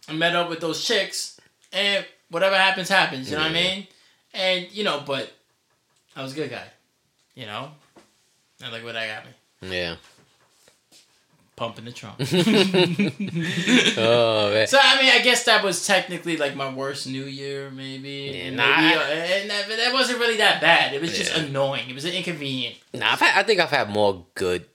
and met up with those chicks, and whatever happens, happens. You know what I mean? And you know, but I was a good guy. You know, and look what I got me Yeah. pumping the trunk. Oh man. so I mean, I guess that was technically like my worst New Year, maybe. Yeah, Maybe, nah, uh, I- and that, that wasn't really that bad. It was just annoying. It was inconvenient. Nah, I've had, I think I've had more good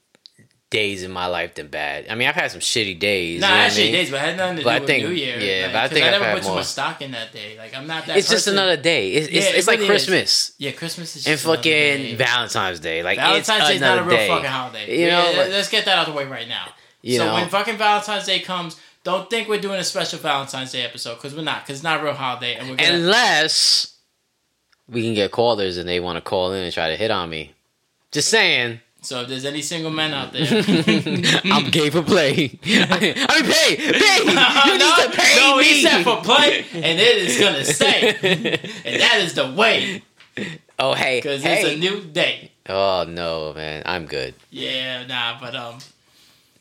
days in my life than bad. I mean, I've had some shitty days. Nah, you know I actually, mean? days, but had nothing to But do I with think- New Year. yeah, like, but I think I I've never had put too much stock in that day. Like I'm not that. It's just another day. It's, it's, Yeah, it it's like really is. Christmas Yeah, Christmas is and fucking. Valentine's Day. Like Valentine's it's Day is not a real day. fucking holiday. You know, Yeah, like- let's get that out of the way right now. You so know. when fucking Valentine's Day comes, don't think we're doing a special Valentine's Day episode because we're not. Because it's not a real holiday, and we're gonna. Unless we can get callers and they want to call in and try to hit on me. Just saying. So if there's any single men out there, I'm gay for play. I mean, pay, pay. You no, need to pay no, me. he said for play, and it is gonna stay, and that is the way oh, hey, because hey. it's a new day. oh no, man, I'm good. Yeah, nah, but um,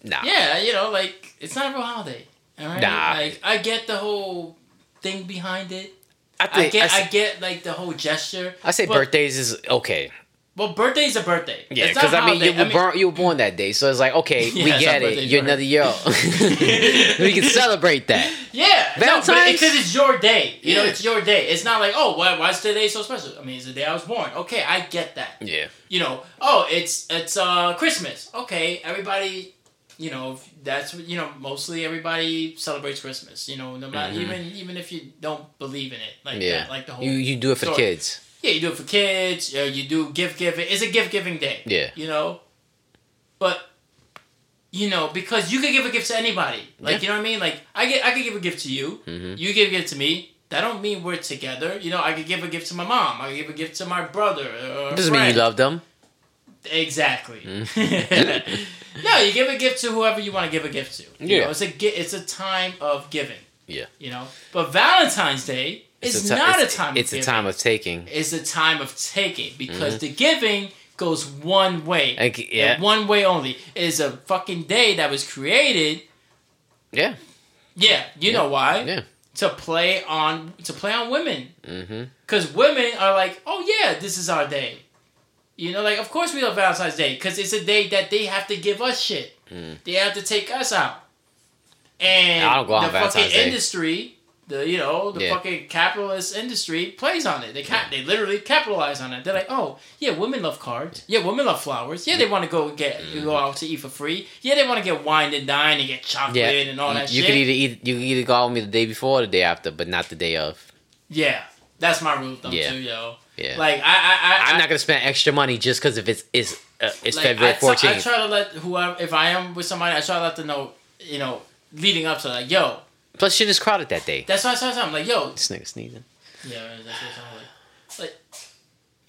Nah. yeah, you know, like it's not a real holiday. All right, Nah. like I get the whole thing behind it. I I think get, I, I, get like the whole gesture. I say birthdays is okay. Well, birthday is a birthday. Yeah, because I mean, you were born you were born that day, so it's like okay, Yeah, we get it. You're another year. we can celebrate that. Yeah, Valentine's? no, because it's your day. You know, it's your day. It's not like, oh, why, why is today so special? I mean, it's the day I was born. Okay, I get that. Yeah. You know, oh, it's it's uh Christmas. Okay, everybody, you know, that's you know, mostly everybody celebrates Christmas. You know, no matter Mhm. even even if you don't believe in it, like Yeah. that, like the whole You you do it for the story. kids. Yeah, you do it for kids. Uh, you do gift giving. It's a gift giving day. Yeah. You know, but you know because you could give a gift to anybody. Like Yeah. you know what I mean. Like I get I could give a gift to you. Mhm. You give a gift to me. That don't mean we're together. You know, I could give a gift to my mom. I could give a gift to my brother. Or a Doesn't mean you love them. Exactly. Mm. no, you give a gift to whoever you want to give a gift to. You Yeah. know, it's a it's a time of giving. Yeah. You know, but Valentine's Day It's is ti- not it's, a time. Of taking. It's of a time of taking. It's a time of taking Mm-hmm. because the giving goes one way. Like, yeah. One way only. It is a fucking day that was created. Yeah. Yeah, you know why? Yeah. To play on to play on women. Mm-hmm. Cause women are like, oh yeah, this is our day. You know, like of course we love Valentine's Day because it's a day that they have to give us shit. Mm. They have to take us out. And I don't go on the fucking Day. industry, the you know the Yeah. fucking capitalist industry plays on it. They ca- they literally capitalize on it. They're like, oh yeah, women love cards. Yeah, women love flowers. Yeah, they want to go get Mm-hmm. go out to eat for free. Yeah, they want to get wine and dine and get chocolate Yeah. and all that you shit. could either eat. You could either go out with me the day before or the day after, but not the day of. yeah, that's my rule of thumb Yeah. too, yo. Yeah. Like I I, I I'm I- not gonna spend extra money just because if it's it's uh, it's like, February I t- I 14th. try to let whoever if I am with somebody, I try to let them know, you know, leading up to like, yo, Plus, shit is crowded that day. that's why I I'm like, yo, This nigga sneezing. yeah, that's what it like. Like,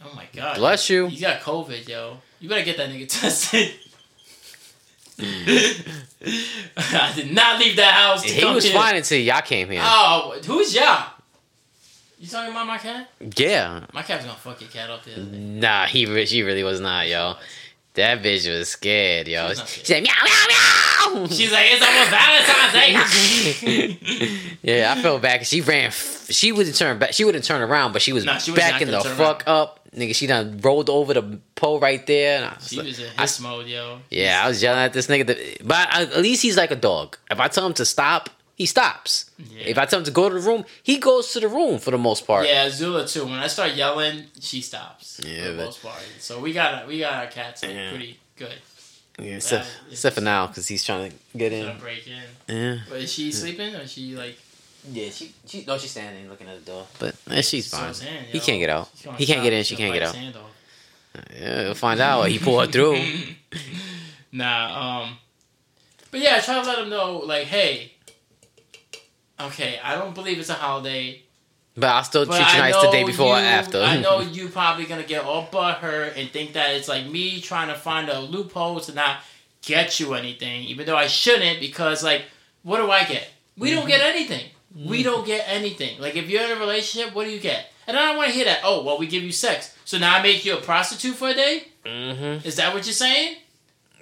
oh my god, Bless you. He's got COVID, yo. You better get that nigga tested. Mm. I did not leave that house. To He was here. fine until y'all came here. Oh, who's y'all? You talking about my cat? yeah. My cat's gonna fuck your cat up the other day. Nah, he she really was not, yo. That bitch was scared, yo. She was not said meow meow meow. She's like, it's almost Valentine's Day. yeah, I felt bad. She ran. F- she wouldn't turn back. She wouldn't turn around, but she was she was backing the fuck up, nigga. She done rolled over the pole right there. And I was she like- was in I- mode, yo. yeah, I was yelling at this nigga. that- But I, at least he's like a dog. If I tell him to stop, he stops. Yeah. If I tell him to go to the room, he goes to the room for the most part. Yeah, Zula too. When I start yelling, she stops. Yeah, for the but- most part. So we got we got our cats like, Yeah. pretty good. Yeah, except, Yeah, except for now, because he's trying to get Gonna in. break in. Yeah. But is she sleeping or is she like? Yeah, she, she no, she's standing looking at the door. But eh, she's fine. his hand, He can't get out. He can't get in. She can't get out. his hand off. Yeah, we'll find out. He pulled through. nah, um, but yeah, I try to let him know, like, hey, okay, I don't believe it's a holiday, But I'll still but treat you nice the day before or after. I know you probably gonna get all butthurt and think that it's like me trying to find a loophole to not get you anything, even though I shouldn't, because like, what do I get? We don't get anything. We don't get anything. Like if you're in a relationship, what do you get? And I don't want to hear that. Oh, well, we give you sex, so now I make you a prostitute for a day. mm-hmm. Is that what you're saying?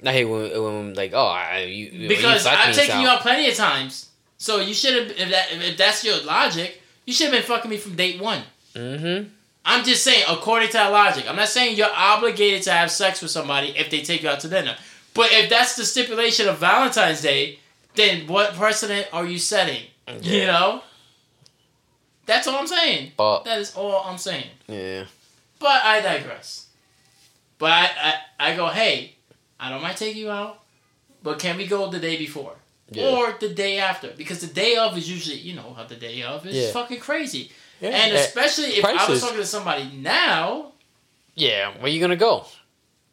I hate when, when like, oh, I, you you- Because you I've taken you out plenty of times. So you should have. If that if that's your logic, you should have been fucking me from date one. Mhm. I'm just saying, according to that logic. I'm not saying you're obligated to have sex with somebody if they take you out to dinner. But if that's the stipulation of Valentine's Day, then what precedent are you setting? You know? That's all I'm saying. That is all I'm saying. yeah, But I digress. But I, I, I go, hey, I don't mind taking you out, but can we go the day before? Yeah. Or the day after? Because the day of is usually, you know how the day of is Yeah. fucking crazy. yeah. And especially if I was talking to somebody now, yeah, where you gonna go?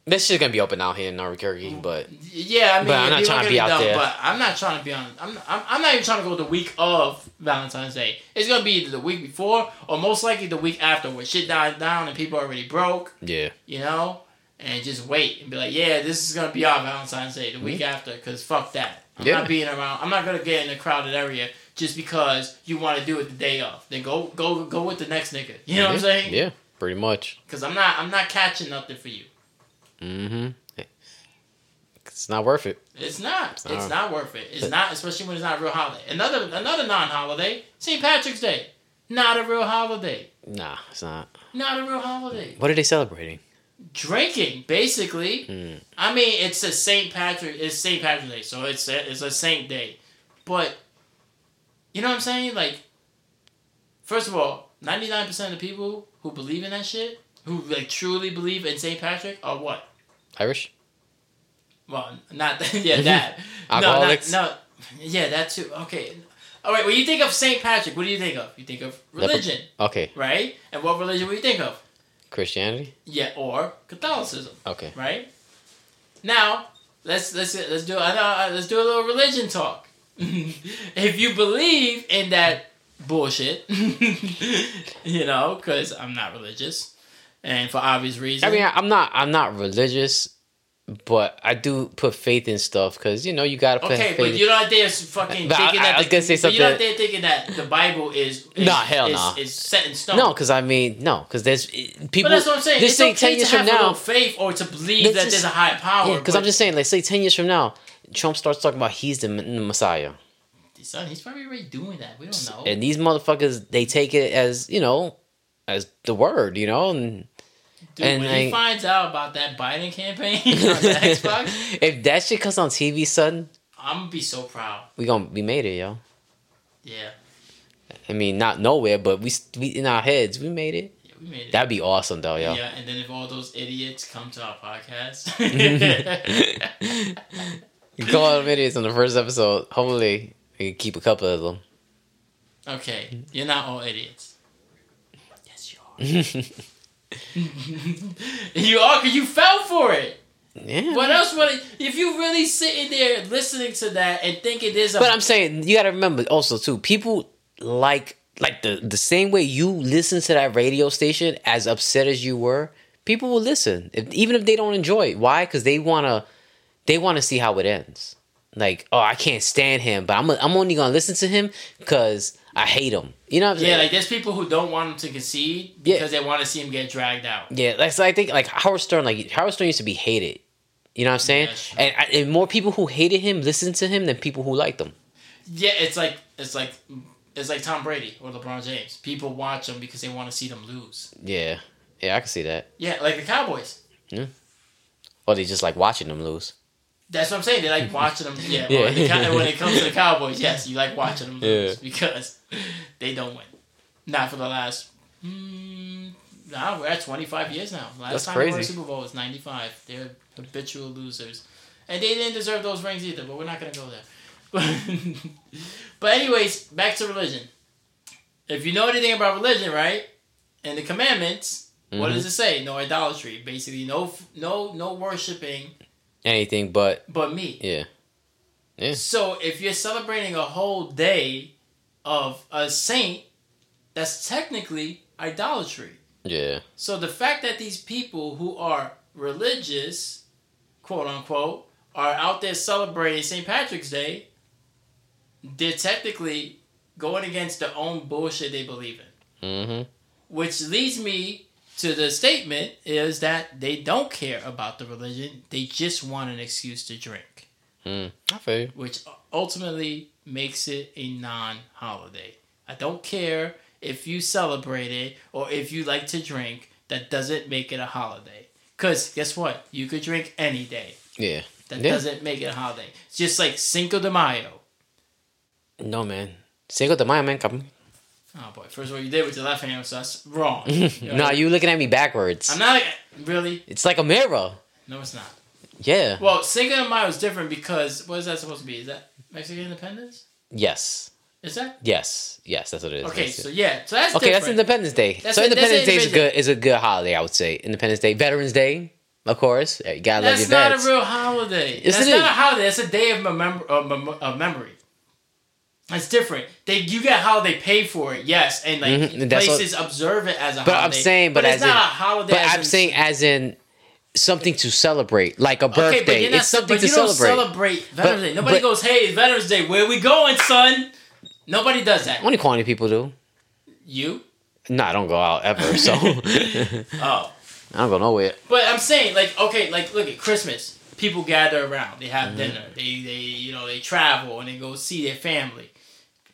This shit's gonna be open out here in Albuquerque, mm, but Yeah, I mean, But I'm not trying to be out know, there. But I'm not trying to be on. I'm, I'm, I'm not even trying to go the week of Valentine's Day. It's gonna be either the week before or most likely the week after, where shit dies down and people are already broke. yeah, You know, and just wait and be like, yeah, this is gonna be our Valentine's Day the week mm-hmm. after, cause fuck that. I'm Yeah. not being around. I'm not gonna get in a crowded area just because you want to do it the day off. Then go, go, go with the next nigga. You know what I'm saying? Yeah, pretty much. Cause I'm not, I'm not catching nothing for you. Mm-hmm. It's not worth it. It's not. It's not. not, worth it. It's not, especially when it's not a real holiday. Another another non-holiday, St. Patrick's Day. Not a real holiday. Nah, it's not. Not a real holiday. What are they celebrating? Drinking, basically. Hmm. I mean, it's a St. Patrick. It's St. Patrick's Day, so it's a, it's a saint day. But you know what I'm saying? Like, first of all, 99 percent of the people who believe in that shit, who like truly believe in St. Patrick, are what? Irish? Well, not yeah that. no, not, no, yeah, that too. Okay, all right. When you think of Saint Patrick, what do you think of? You think of religion, Okay. right? And what religion would you think of? Christianity? Yeah, or Catholicism, Okay. right? Now let's let's let's do uh, let's do a little religion talk. if you believe in that bullshit, you know, because I'm not religious, and for obvious reasons. I mean, I'm not. I'm not religious, but I do put faith in stuff because you know you gotta put Okay, faith. but you're not there fucking But I- thinking I- that. I was the- gonna say but You're not something- there thinking that the Bible is, is Nah, hell is, nah. is set in stone. no, because I mean, no, because there's eh, people. but that's what I'm saying. Let's It's say okay ten to years have from now. faith or to believe that just- there's a higher power. Yeah, because I'm just saying. Let's say ten years from now, Trump starts talking about he's the, the Messiah, son, he's probably already doing that. We don't know. and these motherfuckers they take it as you know, as the word, you know, and Dude, and when he finds out about that Biden campaign Xbox, if that shit comes on TV, son, I'm gonna be so proud. we gonna we made it, yo. Yeah, I mean, not nowhere, but we, we in our heads, we made it. yeah we made it. That'd be awesome, though, yo. Yeah, and then if all those idiots come to our podcast, You call them idiots on the first episode. Hopefully, we can keep a couple of them. okay, you're not all idiots. Yes, you are. you are you fell for it. yeah. What else would it, if you really sitting there listening to that and thinking there's a But I'm saying you got to remember also too. People like like the the same way you listen to that radio station, as upset as you were, people will listen, if, even if they don't enjoy it. Why? Because they wanna they want to see how it ends. Like, oh, I can't stand him, but I'm I'm only gonna listen to him because I hate him. You know what I'm yeah, saying? like there's people who don't want him to concede Yeah. because they want to see him get dragged out. Yeah, like so I think like Howard Stern, like Howard Stern used to be hated. You know what I'm saying? Yeah, and, and more people who hated him listened to him than people who liked him. Yeah, it's like it's like it's like Tom Brady or LeBron James. People watch them because they want to see them lose. Yeah, yeah, I can see that. Yeah, like the Cowboys. Or they just like watching them lose. That's what I'm saying. They like watching them. Yeah, Yeah. well, the when it comes to the Cowboys, yes, you like watching them lose Yeah. because they don't win. Not for the last. Mm, nah, we're at 25 years now. Last That's time they won a. Super Bowl was 95. They're habitual losers, and they didn't deserve those rings either. But we're not gonna go there. but anyways, back to religion. If you know anything about religion, right, and the commandments, what Mhm. does it say? No idolatry. Basically, no, no, no worshiping Anything but but me. yeah, Yeah. So if you're celebrating a whole day of a saint, that's technically idolatry. yeah, So the fact that these people who are religious, quote unquote, are out there celebrating St. Patrick's Day, they're technically going against their own bullshit they believe in. mm-hmm. Which leads me to the statement is that they don't care about the religion, they just want an excuse to drink Mm. I feel you. which ultimately makes it a non-holiday. I don't care if you celebrate it or if you like to drink. That doesn't make it a holiday. Cause guess what? You could drink any day. Yeah. That Yeah. doesn't make it a holiday. It's just like Cinco de Mayo. No man. Cinco de Mayo, man. Come. Oh boy! First of all, you did with your left hand, so that's wrong. No, You know? nah, you looking at me backwards. I'm not really. It's like a mirror. No, it's not. Yeah. Well, Cinco de Mayo is different because what is that supposed to be? Is that Mexican independence? Yes. Is that? Yes. Yes. That's what it is. Okay, so yeah, so that's okay, that's. Independence Day. That's so that's Independence Day is a good is a good holiday, I would say. Independence Day, Veterans Day, Of course, you gotta That's love your That's not a real holiday. Yes, That's it not is. a holiday. It's a day of, mem- of, mem- of memory. It's different. They you get how they pay for it, yes, and like Mhm, that's places observe it as a But I'm saying, but it's as not in- a holiday. but I'm in- saying as in something to celebrate, like a birthday. Okay, but not, it's something but to you don't celebrate. celebrate Veterans But- Day. Nobody but- goes, "Hey, it's Veterans Day. Where we going, son?" Nobody does that. Only quantity people do. You? No, I don't go out ever, so oh. I don't go nowhere. but I'm saying, like, okay, like, look at Christmas. People gather around. They Mm-hmm. have dinner. They, they, you know, they travel and they go see their family.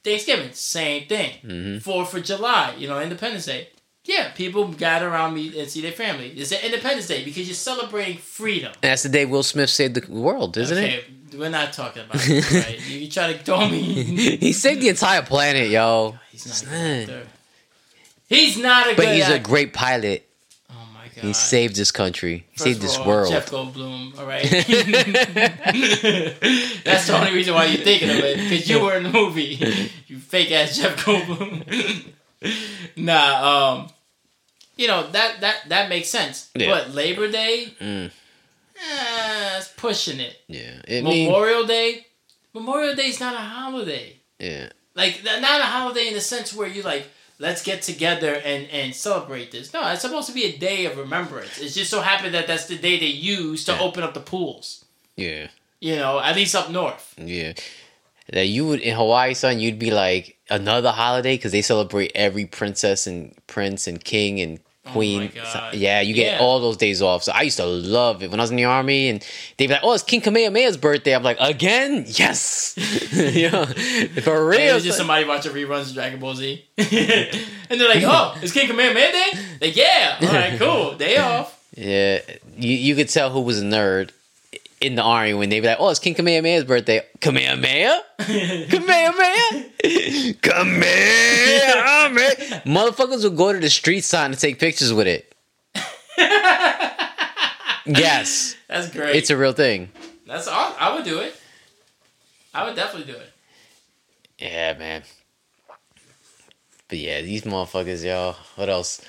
Thanksgiving, same thing. Mm-hmm. Fourth of July, you know, Independence Day. Yeah, people gather around me and see their family. It's an Independence Day because you're celebrating freedom. And that's the day Will Smith saved the world, isn't okay, we're not talking about it, right? You, you try to throw me. he saved the entire planet, yo. He's not a good actor. He's not a But good he's a great pilot. God. He saved this country. He First saved this all, world. Jeff Goldblum, all right. That's the only reason why you're thinking of it because you were in the movie. You fake ass Jeff Goldblum. nah, um, you know that that that makes sense. Yeah. But Labor Day, Mm. eh, it's pushing it. Yeah. It mean, Memorial Day, Memorial Day is not a holiday. yeah. Like not a holiday in the sense where you like let's get together and and celebrate this. No, it's supposed to be a day of remembrance. It's just so happened that that's the day they use to Yeah. open up the pools. Yeah. You know, at least up north. Yeah. That you would in Hawaii, son, you'd be like another holiday because they celebrate every princess and prince and king and queen. Oh my God. yeah, you get Yeah. all those days off. So I used to love it when I was in the army, and they'd be like, "Oh, it's King Kamehameha's birthday." I'm like, "Again? Yes!" yeah, for It real. was just somebody watching reruns of Dragon Ball Z. and they're like, oh, it's King Kamehameha Day? Like, yeah. All right, cool. Day off. Yeah, you you could tell who was a nerd in the army when they be like, "Oh, it's King Kamehameha's birthday." Kamehameha, Kamehameha, Kamehameha. Motherfuckers would go to the street sign to take pictures with it. yes, That's great. it's a real thing. That's all. I would do it. I would definitely do it. Yeah, man. But yeah, these motherfuckers, y'all. What else?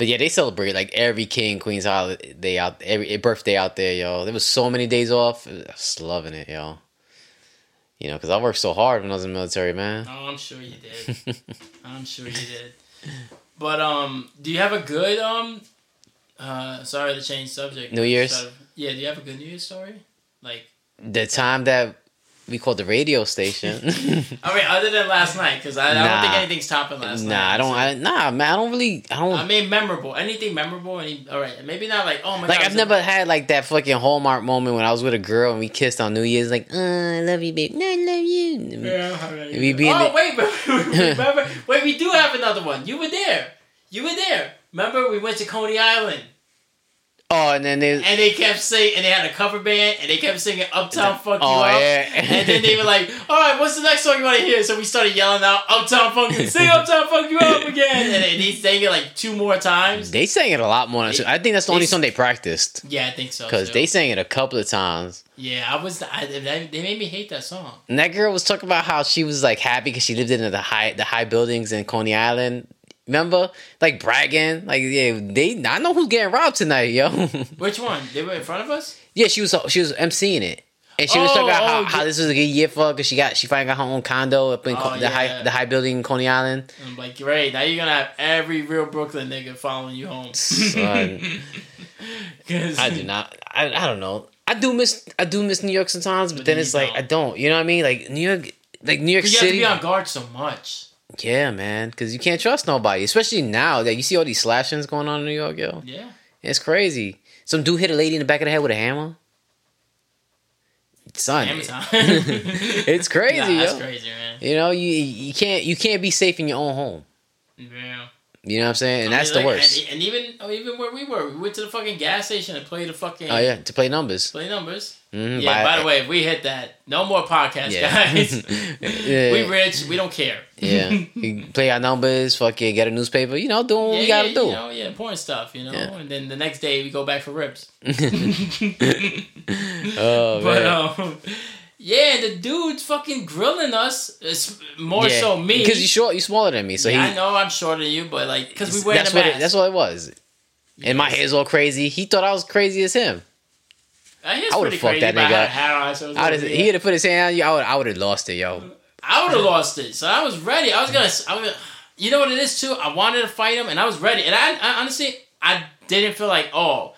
But yeah, they celebrate like every king queen's holiday out, every birthday out there, yo. There was so many days off. I was loving it, yo. You know, because I worked so hard when I was in the military, man. Oh, I'm sure you did. I'm sure you did. But um, do you have a good um? Uh, sorry to change subject. New Year's? Of- yeah, do you have a good New Year's story? Like, The time that we called the radio station. I mean, other than last night, because I, I don't think anything's topping last night. nah, I don't. I, nah, man, I don't really. I don't. I mean, memorable. Anything memorable? Any? All right, maybe not like oh my god like god. I've never had like that fucking hallmark moment when I was with a girl and we kissed on New Year's. Like, uh, I love you, babe. No, I love you. Yeah. We be oh the- wait, but remember? Wait, we do have another one. You were there. You were there. Remember, we went to Coney Island, Oh, and then they. and they kept saying, and they had a cover band, and they kept singing "Uptown Funk You Oh, Up." yeah. and then they were like, "All right, what's the next song you want to hear?" So we started yelling out "Uptown Funk," sing "Uptown Funk You Up" again, and they, they sang it like two more times. They sang it a lot more. Than, I think that's the They- only song they practiced Yeah, I think so. because they sang it a couple of times. yeah, I was. I, they they made me hate that song. And that girl was talking about how she was like happy because she lived in the high the high buildings in Coney Island. Remember, like bragging, like yeah, they. I know who's getting robbed tonight, yo. Which one? They were in front of us. yeah, she was she was emceeing it, and she was Oh, talking about oh, oh, how, yeah. how this was a good year for her because she got she finally got her own condo up in Oh, the yeah. high the high building in Coney Island. I'm like, great. Now you're gonna have every real Brooklyn nigga following you home. Son. 'Cause- I do not. I, I don't know. I do miss I do miss New York sometimes, but, But then you it's like don't. I don't. You know what I mean? Like New York, like New York You have to City. be on guard so much. Yeah, man, because you can't trust nobody, especially now that you see all these slashings going on in New York, yo. Yeah. It's crazy. Some dude hit a lady in the back of the head with a hammer. Son, it's crazy, Nah, yo. crazy, man. You know, you you can't you can't be safe in your own home. Yeah. You know what I'm saying? And I that's mean, the worst. And, and even oh, even where we were, we went to the fucking gas station and played the fucking oh yeah, to play numbers. play numbers. Mhm, Yeah. By the way, if we hit that, no more podcast, Yeah. guys. yeah. We rich. We don't care. Yeah, you play our numbers, fucking get a newspaper. You know, doing what yeah, we gotta yeah, do. You know, yeah, important stuff. You know, Yeah. and then the next day we go back for ribs. oh But man. um, yeah, the dude's fucking grilling us. It's more Yeah, so me because you're short, you're smaller than me, so yeah, he. I know I'm shorter than you, but like, because we wear that's what it, that's what it was. and my hair's all crazy. He thought I was crazy as him. I would've fucked crazy, that but I nigga. had a hat on, so I would here. he would have put his hand on you. I would I would have lost it, yo. I would have lost it. So I was ready. I was gonna. I was, you know what it is too. I wanted to fight him, and I was ready. And I, I honestly, I didn't feel like oh,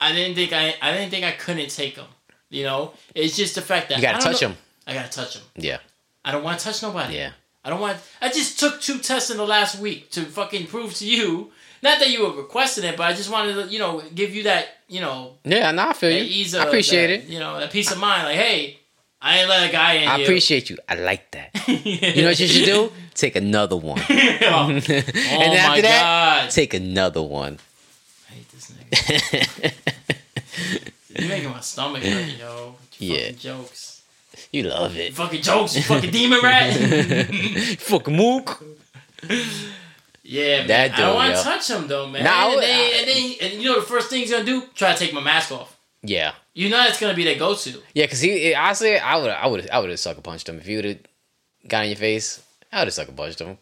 I didn't think I, I didn't think I couldn't take him. You know, it's just the fact that You gotta I touch know- him. I gotta touch him. Yeah, I don't want to touch nobody. yeah. I don't want. I just took two tests in the last week to fucking prove to you. Not that you were requesting it, but I just wanted to, you know, give you that, you know, Yeah, no, I feel you. ease I appreciate that, it. You know, that peace of mind. Like, hey, I ain't let a guy in I here. appreciate you. I like that. You know what you should do? Take another one. oh and oh after that, god! take another one. I hate this nigga. You're making my stomach hurt, yo. You Yeah. Fucking jokes. you love it. fucking jokes. You fucking demon rat. Fuck mook. yeah, man. That I don't want to touch him though, man. Nah, I and, would- then, and then, and you know the first thing he's gonna do? Try to take my mask off. Yeah. You know that's gonna be their go-to. Yeah, cause he honestly, I would, I would, I would have sucker punched him if you would have got in your face. I would have sucker punched him.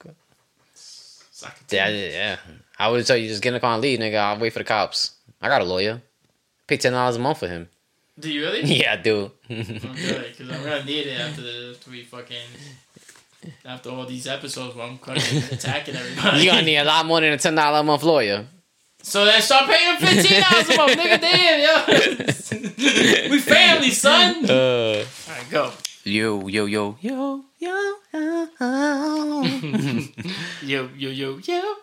Suck. Yeah, yeah. I would tell you just get in the car and leave, nigga. I'll wait for the cops. I got a lawyer. Pay ten dollars a month for him. Do you really? Yeah, I do. Oh, good, because I'm gonna need it after the after we fucking after all these episodes where I'm attacking everybody. You're gonna need a lot more than a ten dollar a month lawyer. So then start paying him fifteen dollars a month, nigga. Damn, yo. we family, son. Uh, All right, go. yo, yo, yo, yo, yo. yo. Yo, yo, yo, yo.